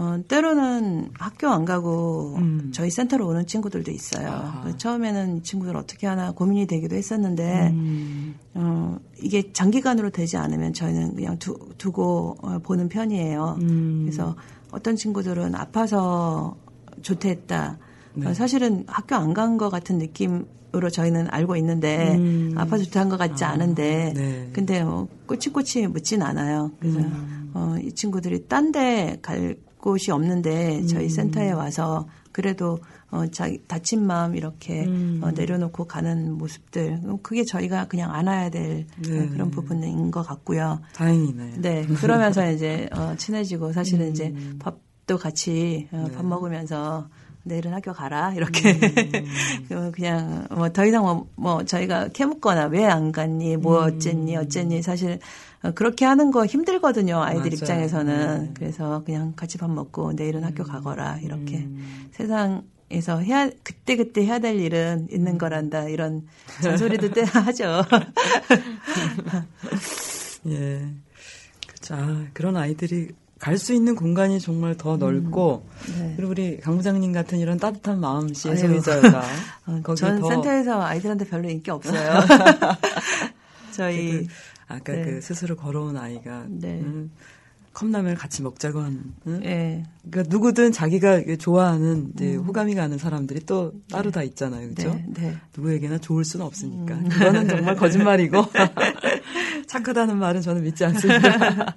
어, 때로는 학교 안 가고 음. 저희 센터로 오는 친구들도 있어요. 처음에는 이 친구들 어떻게 하나 고민이 되기도 했었는데 음. 어, 이게 장기간으로 되지 않으면 저희는 그냥 두, 두고 어, 보는 편이에요. 음. 그래서 어떤 친구들은 아파서 조퇴했다. 네. 어, 사실은 학교 안 간 것 같은 느낌으로 저희는 알고 있는데 음. 아파서 조퇴한 것 같지 아, 않은데 네. 근데 어, 꼬치꼬치 묻진 않아요. 그래서 음. 어, 이 친구들이 딴 데 갈 곳이 없는데 저희 음. 센터에 와서 그래도 어, 자기 다친 마음 이렇게 음. 어, 내려놓고 가는 모습들 어, 그게 저희가 그냥 안아야 될 네. 어, 그런 부분인 것 같고요. 다행이네요. 네 그러면서 이제 어, 친해지고 사실은 이제 음. 밥도 같이 어, 네. 밥 먹으면서 내일은 학교 가라 이렇게 음. 그 그냥 뭐 더 이상 뭐, 뭐 저희가 캐묻거나 왜 안 갔니 뭐 음. 어쨌니 어쨌니 사실 어, 그렇게 하는 거 힘들거든요 아이들 맞아요. 입장에서는 네. 그래서 그냥 같이 밥 먹고 내일은 학교 가거라 이렇게 음. 세상에서 해야 그때 그때 해야 될 일은 있는 음. 거란다 이런 잔소리도 때 하죠. 예. 그렇죠. 아, 그런 아이들이 갈수 있는 공간이 정말 더 넓고 네. 그리고 우리 강 부장님 같은 이런 따뜻한 마음씨의. 소유자가 어, 전더 센터에서 아이들한테 별로 인기 없어요. 저희 아까 네. 그 스스로 걸어온 아이가 네. 음, 컵라면을 같이 먹자고 한 응? 예. 그러니까 누구든 자기가 좋아하는 이제 호감이 가는 사람들이 또 따로 다 있잖아요, 그렇죠? 네, 네. 누구에게나 좋을 수는 없으니까 그거는 정말 거짓말이고 착하다는 말은 저는 믿지 않습니다.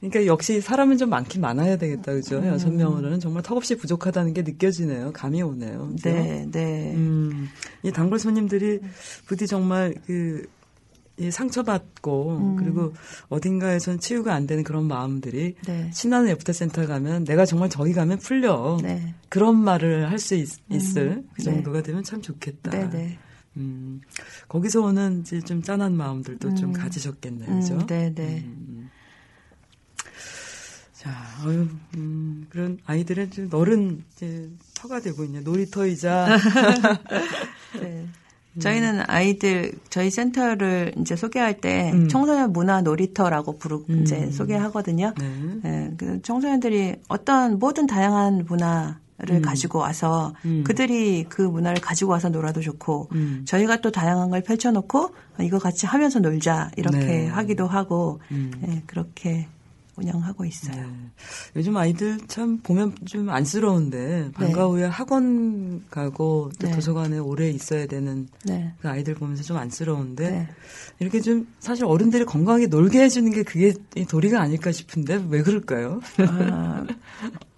그러니까 역시 사람은 좀 많긴 많아야 되겠다, 그죠? 여섯 명으로는 정말 턱없이 부족하다는 게 느껴지네요. 감이 오네요. 그죠? 네, 네. 음, 이 단골 손님들이 부디 정말 그, 이 상처받고, 음. 그리고 어딘가에선 치유가 안 되는 그런 마음들이 네. 신나는 애프터 센터 가면 내가 정말 저기 가면 풀려. 네. 그런 말을 할 수 있을 그 네. 정도가 되면 참 좋겠다. 네, 네. 음, 거기서 오는 이제 좀 짠한 마음들도 좀 음. 가지셨겠네요. 음, 그죠? 네, 네. 음. 자, 어유, 음, 그런 아이들은 좀 너른 이제 터가 되고 있네. 놀이터이자 네. 저희는 아이들 저희 센터를 이제 소개할 때 음. 청소년 문화 놀이터라고 부르 음. 이제 소개하거든요. 네. 예, 그 청소년들이 어떤 모든 다양한 문화 를 음. 가지고 와서 음. 그들이 그 문화를 가지고 와서 놀아도 좋고 음. 저희가 또 다양한 걸 펼쳐놓고 이거 같이 하면서 놀자 이렇게 네. 하기도 하고 음. 예, 그렇게 운영하고 있어요. 네. 요즘 아이들 참 보면 좀 안쓰러운데 방과 후에 학원 가고 또 네. 도서관에 오래 있어야 되는 네. 그 아이들 보면서 좀 안쓰러운데 네. 이렇게 좀 사실 어른들이 건강하게 놀게 해주는 게 그게 이 도리가 아닐까 싶은데 왜 그럴까요? 아,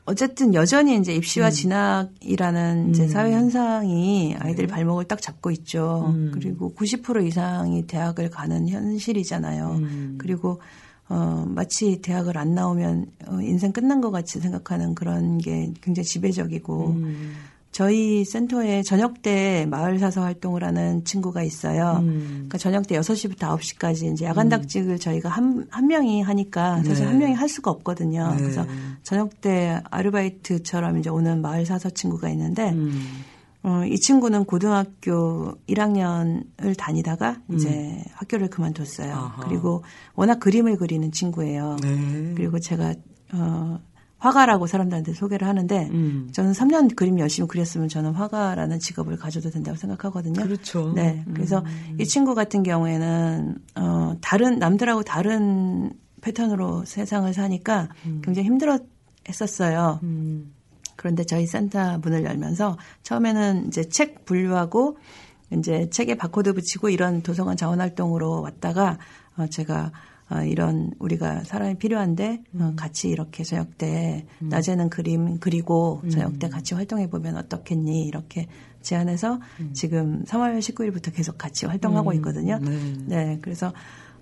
어쨌든 여전히 이제 입시와 진학이라는 이제 음. 사회 현상이 아이들 네. 발목을 딱 잡고 있죠. 음. 그리고 90% 이상이 대학을 가는 현실이잖아요. 음. 그리고 어, 마치 대학을 안 나오면 어, 인생 끝난 것 같이 생각하는 그런 게 굉장히 지배적이고 음. 저희 센터에 저녁 때 마을 사서 활동을 하는 친구가 있어요. 음. 그러니까 저녁 때 6시부터 9시까지 이제 야간 닭직을 저희가 한, 한 명이 하니까 사실 네. 한 명이 할 수가 없거든요. 네. 그래서 저녁 때 아르바이트처럼 이제 오는 마을 사서 친구가 있는데 음. 어, 이 친구는 고등학교 1학년을 다니다가 이제 학교를 그만뒀어요. 음. 아하. 그리고 워낙 그림을 그리는 친구예요. 네. 그리고 제가 어, 화가라고 사람들한테 소개를 하는데 음. 저는 3년 그림 열심히 그렸으면 저는 화가라는 직업을 가져도 된다고 생각하거든요. 그렇죠. 네. 그래서 이 친구 같은 경우에는 어 다른 남들하고 다른 패턴으로 세상을 사니까 굉장히 힘들어 했었어요. 음. 그런데 저희 센터 문을 열면서 처음에는 이제 책 분류하고 이제 책에 바코드 붙이고 이런 도서관 자원 활동으로 왔다가 어 제가 어 이런 우리가 사람이 필요한데 어 같이 이렇게 저녁 때 낮에는 그림 그리고 저녁 때 같이 활동해 보면 어떻겠니? 이렇게 제안해서 지금 3월 19일부터 계속 같이 활동하고 있거든요. 네. 네, 그래서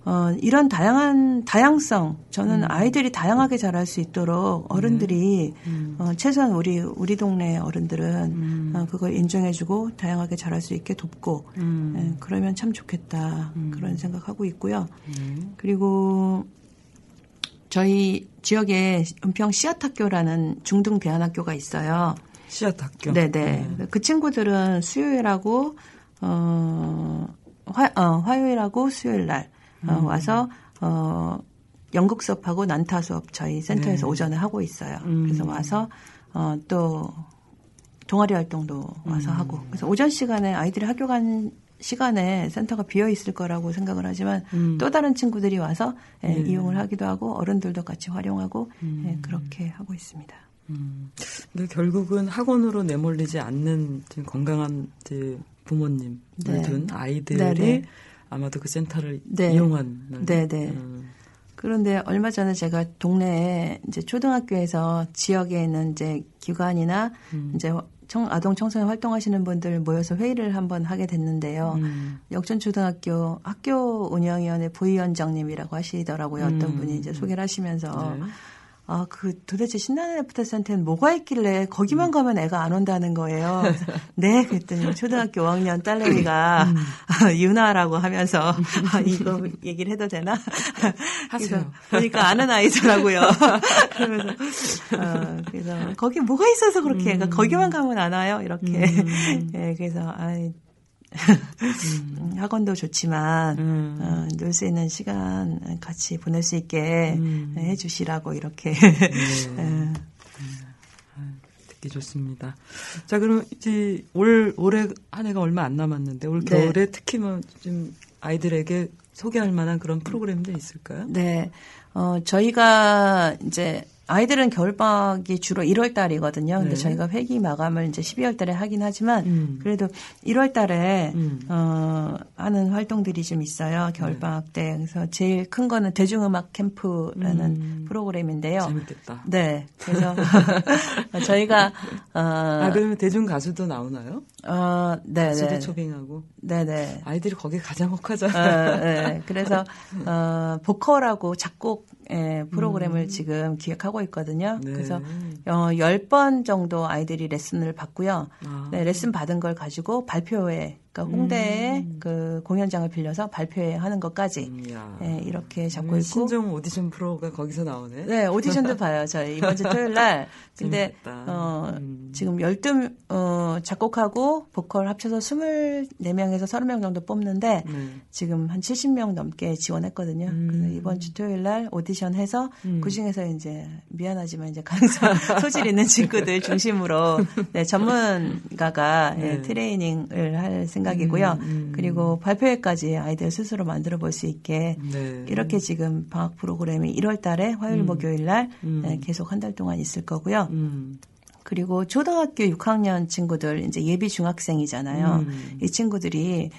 어, 이런 다양한 다양성 저는 아이들이 다양하게 자랄 수 있도록 어른들이 어, 최소한 우리 우리 동네 어른들은 어, 그걸 인정해주고 다양하게 자랄 수 있게 돕고 예, 그러면 참 좋겠다. 그런 생각하고 있고요. 그리고 저희 지역에 은평 씨앗학교라는 중등 대안학교가 있어요. 씨앗 학교. 네네. 그 친구들은 수요일하고 어, 화, 어, 화요일하고 수요일 날 어, 음. 와서 어, 연극 수업하고 난타 수업 저희 센터에서 네. 오전에 하고 있어요. 음. 그래서 와서 어, 또 동아리 활동도 와서 음. 하고 그래서 오전 시간에 아이들이 학교 간 시간에 센터가 비어 있을 거라고 생각을 하지만 음. 또 다른 친구들이 와서 예, 네. 이용을 하기도 하고 어른들도 같이 활용하고 음. 예, 그렇게 하고 있습니다. 근데 결국은 학원으로 내몰리지 않는 건강한 이제 부모님 네. 둔 아이들이 네, 네. 아마도 그 센터를 네. 이용한 네, 네. 음. 그런데 얼마 전에 제가 동네에 이제 초등학교에서 지역에 있는 이제 기관이나 음. 이제 청, 아동 청소년 활동하시는 분들 모여서 회의를 한번 하게 됐는데요. 음. 역촌초등학교 학교 운영위원회 부위원장님이라고 하시더라고요. 어떤 음. 분이 이제 소개를 하시면서 네. 아, 그 도대체 신나는 애프터 센터는 뭐가 있길래 거기만 가면 애가 안 온다는 거예요. 네, 그랬더니 초등학교 5학년 딸내미가 유나라고 하면서 아, 이거 얘기를 해도 되나? 하세요. 그래서 보니까 아는 아이더라고요. 그러면서 어, 그래서 거기 뭐가 있어서 그렇게 애가 거기만 가면 안 와요. 이렇게. 예, 그래서 아이 음, 학원도 좋지만 음. 어, 놀수 있는 시간 같이 보낼 수 있게 음. 해주시라고 이렇게 네. 예. 듣기 좋습니다. 자, 그럼 이제 올 올해 한 해가 얼마 안 남았는데 올 네. 겨울에 특히 뭐좀 아이들에게 소개할 만한 그런 프로그램도 있을까요? 네. 어, 저희가 이제 아이들은 겨울방학이 주로 1월 달이거든요. 근데 네. 저희가 회기 마감을 이제 12월 달에 하긴 하지만 음. 그래도 1월 달에 음. 어, 하는 활동들이 좀 있어요. 겨울방학 때. 그래서 제일 큰 거는 대중음악 캠프라는 음. 프로그램인데요. 재밌겠다. 네. 그래서 저희가 어, 아, 그러면 대중 가수도 나오나요? 어, 네, 가수도 네. 초빙하고 네, 네. 아이들이 거기에 가장 어, 혹하잖아요. 네. 그래서 어, 보컬하고 작곡 예, 프로그램을 지금 기획하고 있거든요. 네. 그래서 어, 10번 정도 아이들이 레슨을 받고요. 아. 네, 레슨 받은 걸 가지고 발표회, 그러니까 홍대에 그 공연장을 빌려서 발표회 하는 것까지 음, 야. 예, 이렇게 잡고 음, 있고. 신종 오디션 프로가 거기서 나오네. 네, 오디션도 봐요. 저희 이번 주 토요일 날. 근데. 어, 음. 지금 12 어, 작곡하고 보컬 합쳐서 24명에서 30명 정도 뽑는데 네. 지금 한 70명 넘게 지원했거든요. 음. 그래서 이번 주 토요일 날 오디션 해서 음. 그 중에서 이제 미안하지만 이제 강사 소질 있는 친구들 중심으로 네, 전문가가 예, 네. 트레이닝을 할 생각 이고요. 음, 음. 그리고 발표회까지 아이들 스스로 만들어 볼 수 있게 네. 이렇게 지금 방학 프로그램이 1월 달에 화요일 음. 목요일 날 음. 네, 계속 한 달 동안 있을 거고요. 음. 그리고 초등학교 6학년 친구들 이제 예비 중학생이잖아요. 음. 이 친구들이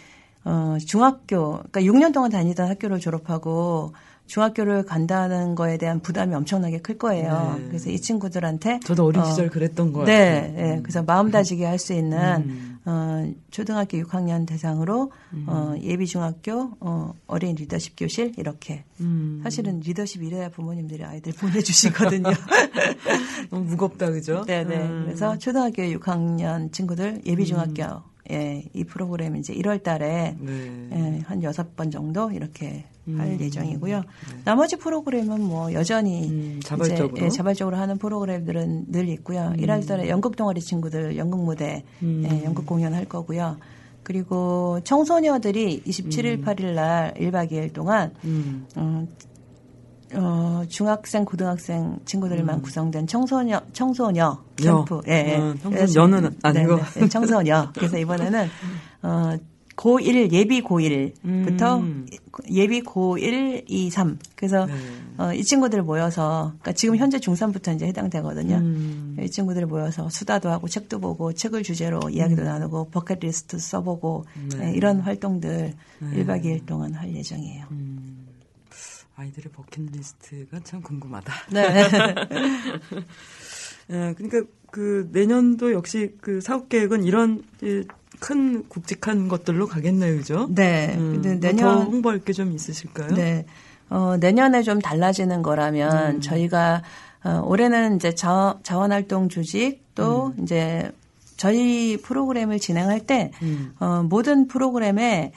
어 중학교 그러니까 6년 동안 다니던 학교를 졸업하고 중학교를 간다는 거에 대한 부담이 엄청나게 클 거예요. 네. 그래서 이 친구들한테 저도 어린 어, 시절 그랬던 것 네, 같아요. 네. 그래서 마음 다지게 할 수 있는 음. 어, 초등학교 6학년 대상으로 어, 예비 중학교 어, 어린 리더십 교실 이렇게 음. 사실은 리더십 이래야 부모님들이 아이들 보내주시거든요. 너무 무겁다, 그죠? 네네. 음. 그래서 초등학교 6학년 친구들 예비 중학교 예, 이 프로그램 이제 1월 달에 네. 예, 한 여섯 번 정도 이렇게 음. 할 예정이고요. 나머지 프로그램은 뭐 여전히 음, 자발적으로? 이제, 예, 자발적으로 하는 프로그램들은 늘 있고요. 음. 1월 달에 연극 동아리 친구들 연극 무대 음. 예, 연극 공연 할 거고요. 그리고 청소녀들이 27일, 8일 날 1박 2일 동안 음. 음, 어, 중학생, 고등학생 친구들만 구성된 청소녀, 청소녀 캠프. 예, 예. 어, 청소년은 아니고. 네, 네, 네, 청소녀. 그래서 이번에는, 어, 고1, 예비 고1부터 음. 예비 고1, 2, 3. 그래서, 네. 어, 이 친구들 모여서, 그러니까 지금 현재 중3부터 이제 해당되거든요. 음. 이 친구들 모여서 수다도 하고 책도 보고 책을 주제로 이야기도 나누고 버킷리스트 써보고 음. 네. 예, 이런 활동들 네. 1박 2일 동안 할 예정이에요. 음. 아이들의 버킷리스트가 참 궁금하다. 네. 예, 그러니까 그 내년도 역시 그 사업 계획은 이런 이, 큰 굵직한 것들로 가겠네요, 그죠? 네. 음, 근데 뭐더 내년 홍보할 게 좀 있으실까요? 네. 어, 내년에 좀 달라지는 음. 거라면 저희가 어, 올해는 이제 자, 자원활동 주직 또 이제 저희 프로그램을 진행할 때 음. 어, 모든 프로그램에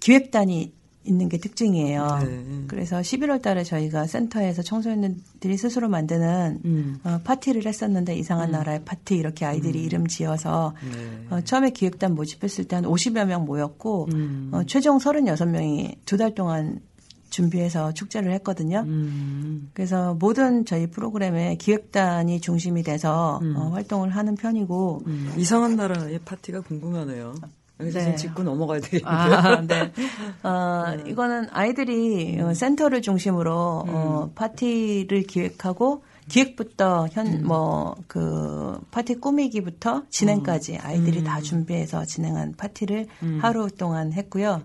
기획단이 있는 게 특징이에요. 네. 그래서 11월 달에 저희가 센터에서 청소년들이 스스로 만드는 음. 어, 파티를 했었는데 이상한 나라의 파티 이렇게 아이들이 이름 지어서 네. 어, 처음에 기획단 모집했을 때 한 50여 명 모였고 음. 어, 최종 36명이 두 달 동안 준비해서 축제를 했거든요. 음. 그래서 모든 저희 프로그램에 기획단이 중심이 돼서 음. 어, 활동을 하는 편이고 음, 이상한 나라의 파티가 궁금하네요. 여기서 네. 좀 짚고 넘어가야 되겠는데요. 아, 네. 어, 이거는 아이들이 어, 센터를 중심으로 어, 파티를 기획하고 기획부터 현 뭐 그 파티 꾸미기부터 진행까지 아이들이 다 준비해서 진행한 파티를 하루 동안 했고요.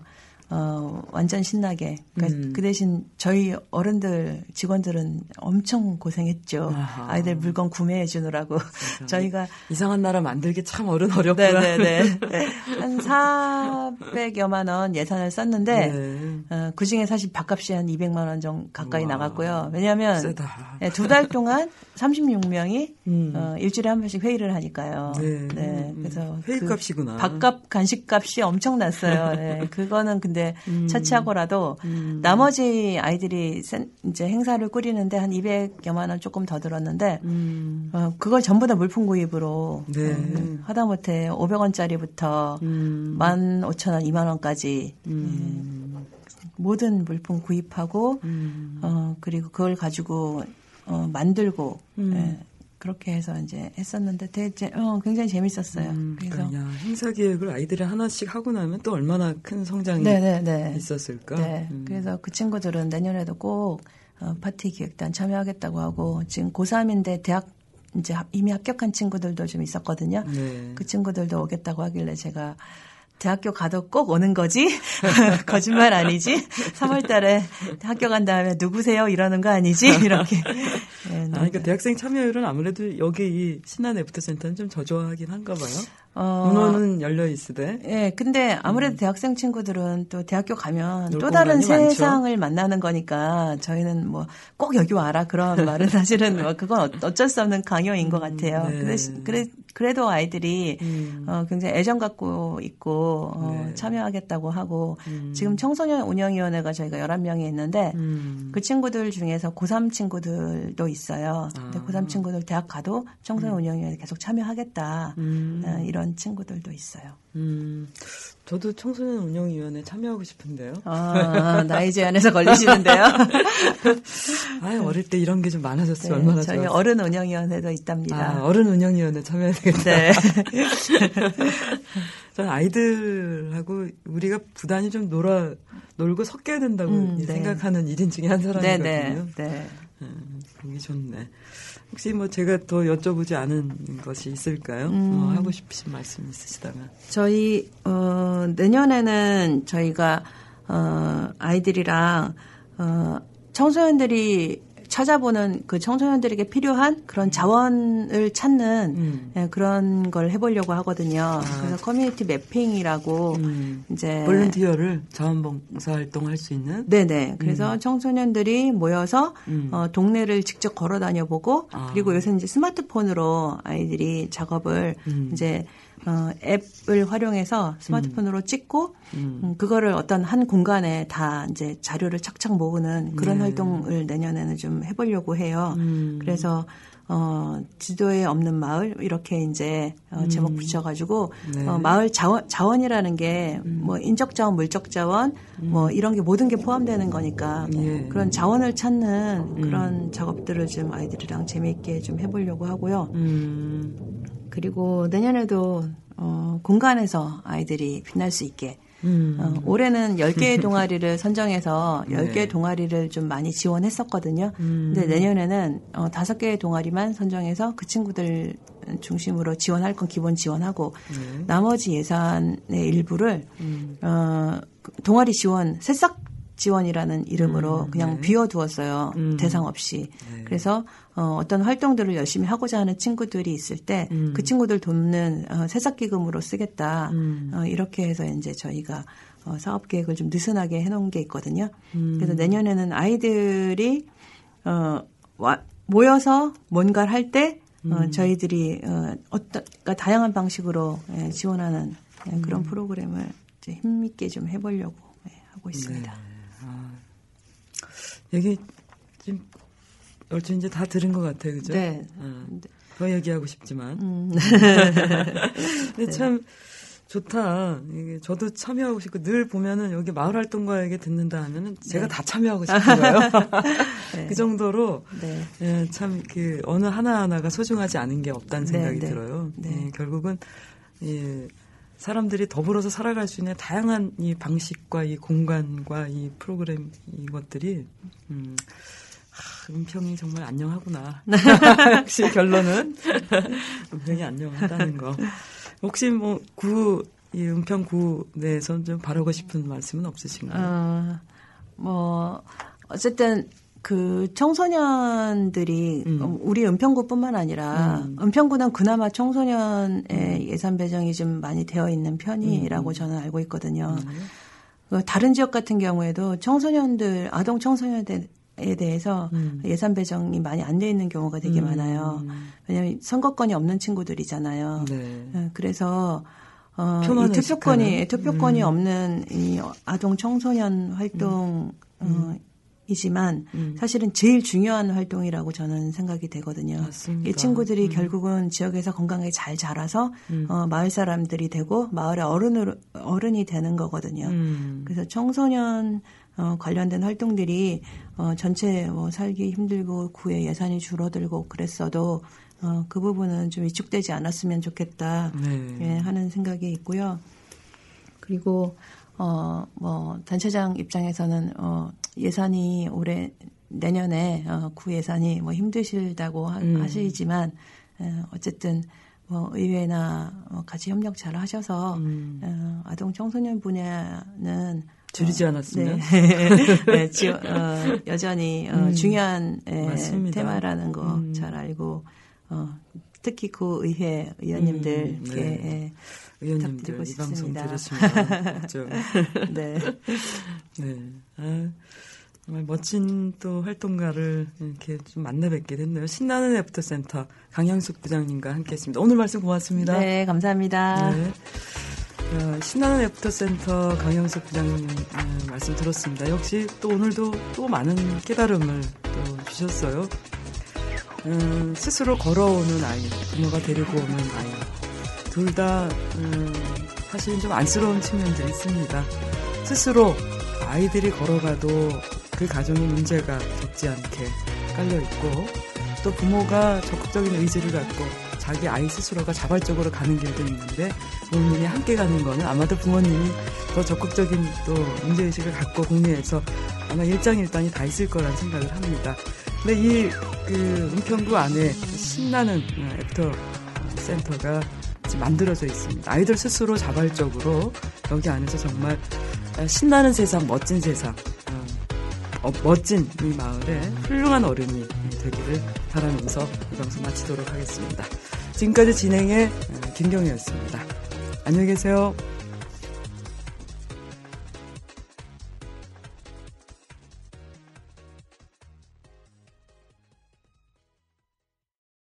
어, 완전 신나게. 그러니까 음. 그 대신 저희 어른들 직원들은 엄청 고생했죠. 아하. 아이들 물건 구매해 주느라고 저희가 이상한 나라 만들기 참 어른 어렵구나. 네네네. 한 400여만 원 예산을 썼는데, 네. 어, 그 중에 사실 밥값이 한 200만 원 정도 가까이 우와. 나갔고요. 왜냐하면 세다. 두달 동안 36명이 음. 어, 일주일에 한 번씩 회의를 하니까요. 네. 네, 음. 그래서 회의값이구나. 그 밥값, 간식값이 엄청 났어요. 네, 그거는 근데 음. 차치하고라도 나머지 아이들이 센- 이제 행사를 꾸리는데 한 200여만 원 조금 더 들었는데 음. 어, 그걸 전부 다 물품 구입으로 네. 어, 하다못해 500원짜리부터 음. 15,000원, 2만 원까지 음. 모든 물품 구입하고 음. 어, 그리고 그걸 가지고 어, 만들고 음. 예, 그렇게 해서 이제 했었는데 되게 어, 굉장히 재밌었어요. 음, 그래서 그러니까 야, 행사 기획을 아이들이 하나씩 하고 나면 또 얼마나 큰 성장이 네네네. 있었을까? 네. 음. 그래서 그 친구들은 내년에도 꼭 어, 파티 기획단 참여하겠다고 하고 지금 고3인데 대학 이제 합- 이미 합격한 친구들도 좀 있었거든요. 네. 그 친구들도 오겠다고 하길래 제가 대학교 가도 꼭 오는 거지? 거짓말 아니지? 3월 달에 학교 간 다음에 누구세요? 이러는 거 아니지? 이렇게. 예, 아, 그러니까 대학생 참여율은 아무래도 여기 이 신나는 애프터 센터는 좀 저조하긴 한가 봐요. 어, 문호는 열려 있으되. 예, 근데 아무래도 대학생 친구들은 또 대학교 가면 놀또 다른 공간이 많죠. 세상을 만나는 거니까 저희는 뭐 꼭 여기 와라 그런 말은 사실은 뭐 그건 어- 어쩔 수 없는 강요인 것 같아요. 네. 그래, 그래, 그래 도 아이들이 음. 어, 굉장히 애정 갖고 있고 어, 네. 참여하겠다고 하고 음. 지금 청소년 운영위원회가 저희가 11명이 있는데 음. 그 친구들 중에서 고3 친구들도 있어요. 근데 아. 고3 친구들 대학 가도 청소년 운영위원회 계속 참여하겠다. 음. 어, 이런 친구들도 있어요. 음. 저도 청소년 운영위원회 참여하고 싶은데요. 아, 나이 제한에서 걸리시는데요. 아, 어릴 때 이런 게 좀 많아졌으면 네, 얼마나 저희 좋았어요. 어른 운영위원회도 있답니다. 아, 어른 운영위원회 참여해야 되겠다. 네. 저는 아이들하고 우리가 부단히 좀 놀아 놀고 섞여야 된다고 음, 네. 생각하는 일인 중에 한 네, 사람이거든요. 네, 네. 음, 보기 좋네. 혹시 뭐 제가 더 여쭤보지 않은 것이 있을까요? 음. 뭐 하고 싶으신 말씀 있으시다면. 저희 어 내년에는 저희가 어 아이들이랑 어 청소년들이 찾아보는 그 청소년들에게 필요한 그런 자원을 찾는 음. 예, 그런 걸 해보려고 하거든요. 그래서 커뮤니티 매핑이라고 음. 이제 볼런티어를 자원봉사 활동할 수 있는 네네. 그래서 청소년들이 모여서 음. 어, 동네를 직접 걸어 다녀보고 아. 그리고 요새 이제 스마트폰으로 아이들이 작업을 음. 이제 어, 앱을 활용해서 스마트폰으로 찍고 음, 그거를 어떤 한 공간에 다 이제 자료를 착착 모으는 그런 네. 활동을 내년에는 좀 해보려고 해요. 음. 그래서 어, 지도에 없는 마을 이렇게 이제 어, 제목 붙여가지고 음. 네. 음. 어, 마을 자원 자원이라는 게 뭐 인적 자원, 물적 자원 뭐 이런 게 모든 게 포함되는 거니까 예. 그런 자원을 찾는 음. 그런 작업들을 좀 아이들이랑 재미있게 좀 해보려고 하고요. 음. 그리고 내년에도 어, 공간에서 아이들이 빛날 수 있게 음. 어, 올해는 10개의 동아리를 선정해서 10개의 네. 동아리를 좀 많이 지원했었거든요. 음. 근데 내년에는 어, 5개의 동아리만 선정해서 그 친구들 중심으로 지원할 건 기본 지원하고 네. 나머지 예산의 일부를 음. 어, 그 동아리 지원, 새싹 지원이라는 이름으로 음, 그냥 네. 비워두었어요. 음. 대상 없이. 네. 그래서 어, 어떤 활동들을 열심히 하고자 하는 친구들이 있을 때그 음. 친구들 돕는 어, 새싹기금으로 쓰겠다. 음. 어, 이렇게 해서 이제 저희가 어, 사업 계획을 좀 느슨하게 해놓은 게 있거든요. 음. 그래서 내년에는 아이들이 어, 와, 모여서 뭔가를 할때 어, 음. 저희들이 어, 어떤 그러니까 다양한 방식으로 예, 지원하는 예, 음. 그런 프로그램을 이제 힘있게 좀 해보려고 예, 하고 있습니다. 얘기 좀 얼추 이제 다 들은 것 같아요, 그죠? 네. 어, 더 얘기하고 싶지만. 음. 근데 참 좋다. 이게 저도 참여하고 싶고 늘 보면은 여기 마을 활동가 에게 듣는다 하면은 제가 다 참여하고 싶은 거예요. 네. 그 정도로 네. 예, 참, 그, 어느 하나 하나가 소중하지 않은 게 없다는 네, 생각이 네. 들어요. 네. 예, 결국은, 예, 사람들이 더불어서 살아갈 수 있는 다양한 이 방식과 이 공간과 이 프로그램 이것들이, 음, 하, 은평이 정말 안녕하구나. 역시 결론은 은평이 안녕하다는 거. 혹시 뭐, 구, 이 은평 구 내에서 좀 바라고 싶은 말씀은 없으신가요? 어, 뭐 어쨌든 그 청소년들이 음. 어, 우리 은평구뿐만 아니라 음. 은평구는 그나마 청소년의 예산 배정이 좀 많이 되어 있는 편이라고 음. 저는 알고 있거든요. 그 다른 지역 같은 경우에도 청소년들 아동 청소년들 에 대해서 음. 예산 배정이 많이 안 돼 있는 경우가 되게 음. 많아요. 왜냐하면 선거권이 없는 친구들이잖아요. 네. 어, 그래서 어, 이 투표권이? 투표권이 음. 없는 이 아동 청소년 활동 어, 이지만 음. 사실은 제일 중요한 활동이라고 저는 생각이 되거든요. 이 친구들이 음. 결국은 지역에서 건강하게 잘 자라서 음. 어, 마을 사람들이 되고 마을의 어른으로 어른이 되는 거거든요. 음. 그래서 청소년 어, 관련된 활동들이 어, 전체 뭐 살기 힘들고 구의 예산이 줄어들고 그랬어도 어, 그 부분은 좀 위축되지 않았으면 좋겠다 네. 예, 하는 생각이 있고요. 그리고 어, 뭐 단체장 입장에서는 어, 예산이 올해 내년에 어, 구 예산이 뭐 힘드실다고 하, 음. 하시지만 어, 어쨌든 뭐 의회나 어, 같이 협력 잘 하셔서 음. 어, 아동 청소년 분야는 줄이지 어, 않았으면? 네. 네, 지, 어, 여전히 어, 음. 중요한 에. 테마라는 거 음. 잘 알고 어, 특히 구 의회 의원님들께 음, 네. 예, 의원님들 이 방송 싶습니다. 들으시면? 네. 네. 아, 정말 멋진 또 활동가를 이렇게 좀 만나 뵙게 됐네요. 신나는 애프터 센터 강양숙 부장님과 함께 했습니다. 오늘 말씀 고맙습니다. 네, 감사합니다. 네. 어, 신나는 애프터센터 강영숙 부장님 음, 말씀 들었습니다. 역시 또 오늘도 또 많은 깨달음을 또 주셨어요. 음, 스스로 걸어오는 아이, 부모가 데리고 오는 아이. 둘 다, 음, 사실은 좀 안쓰러운 측면들이 있습니다. 스스로 아이들이 걸어가도 그 가정의 문제가 적지 않게 깔려있고, 또 부모가 적극적인 의지를 갖고 자기 아이 스스로가 자발적으로 가는 길도 있는데 부모님이 함께 가는 거는 아마도 부모님이 더 적극적인 또 문제의식을 갖고 국내에서 아마 일장일단이 다 있을 거란 생각을 합니다. 근데 이 그 은평구 안에 신나는 어, 애프터 센터가 지금 만들어져 있습니다. 아이들 스스로 자발적으로 여기 안에서 정말 신나는 세상, 멋진 세상, 어, 어, 멋진 이 마을에 훌륭한 어른이 되기를 바라면서 이 방송 마치도록 하겠습니다. 지금까지 진행의 어, 김경희였습니다. 안녕히 계세요.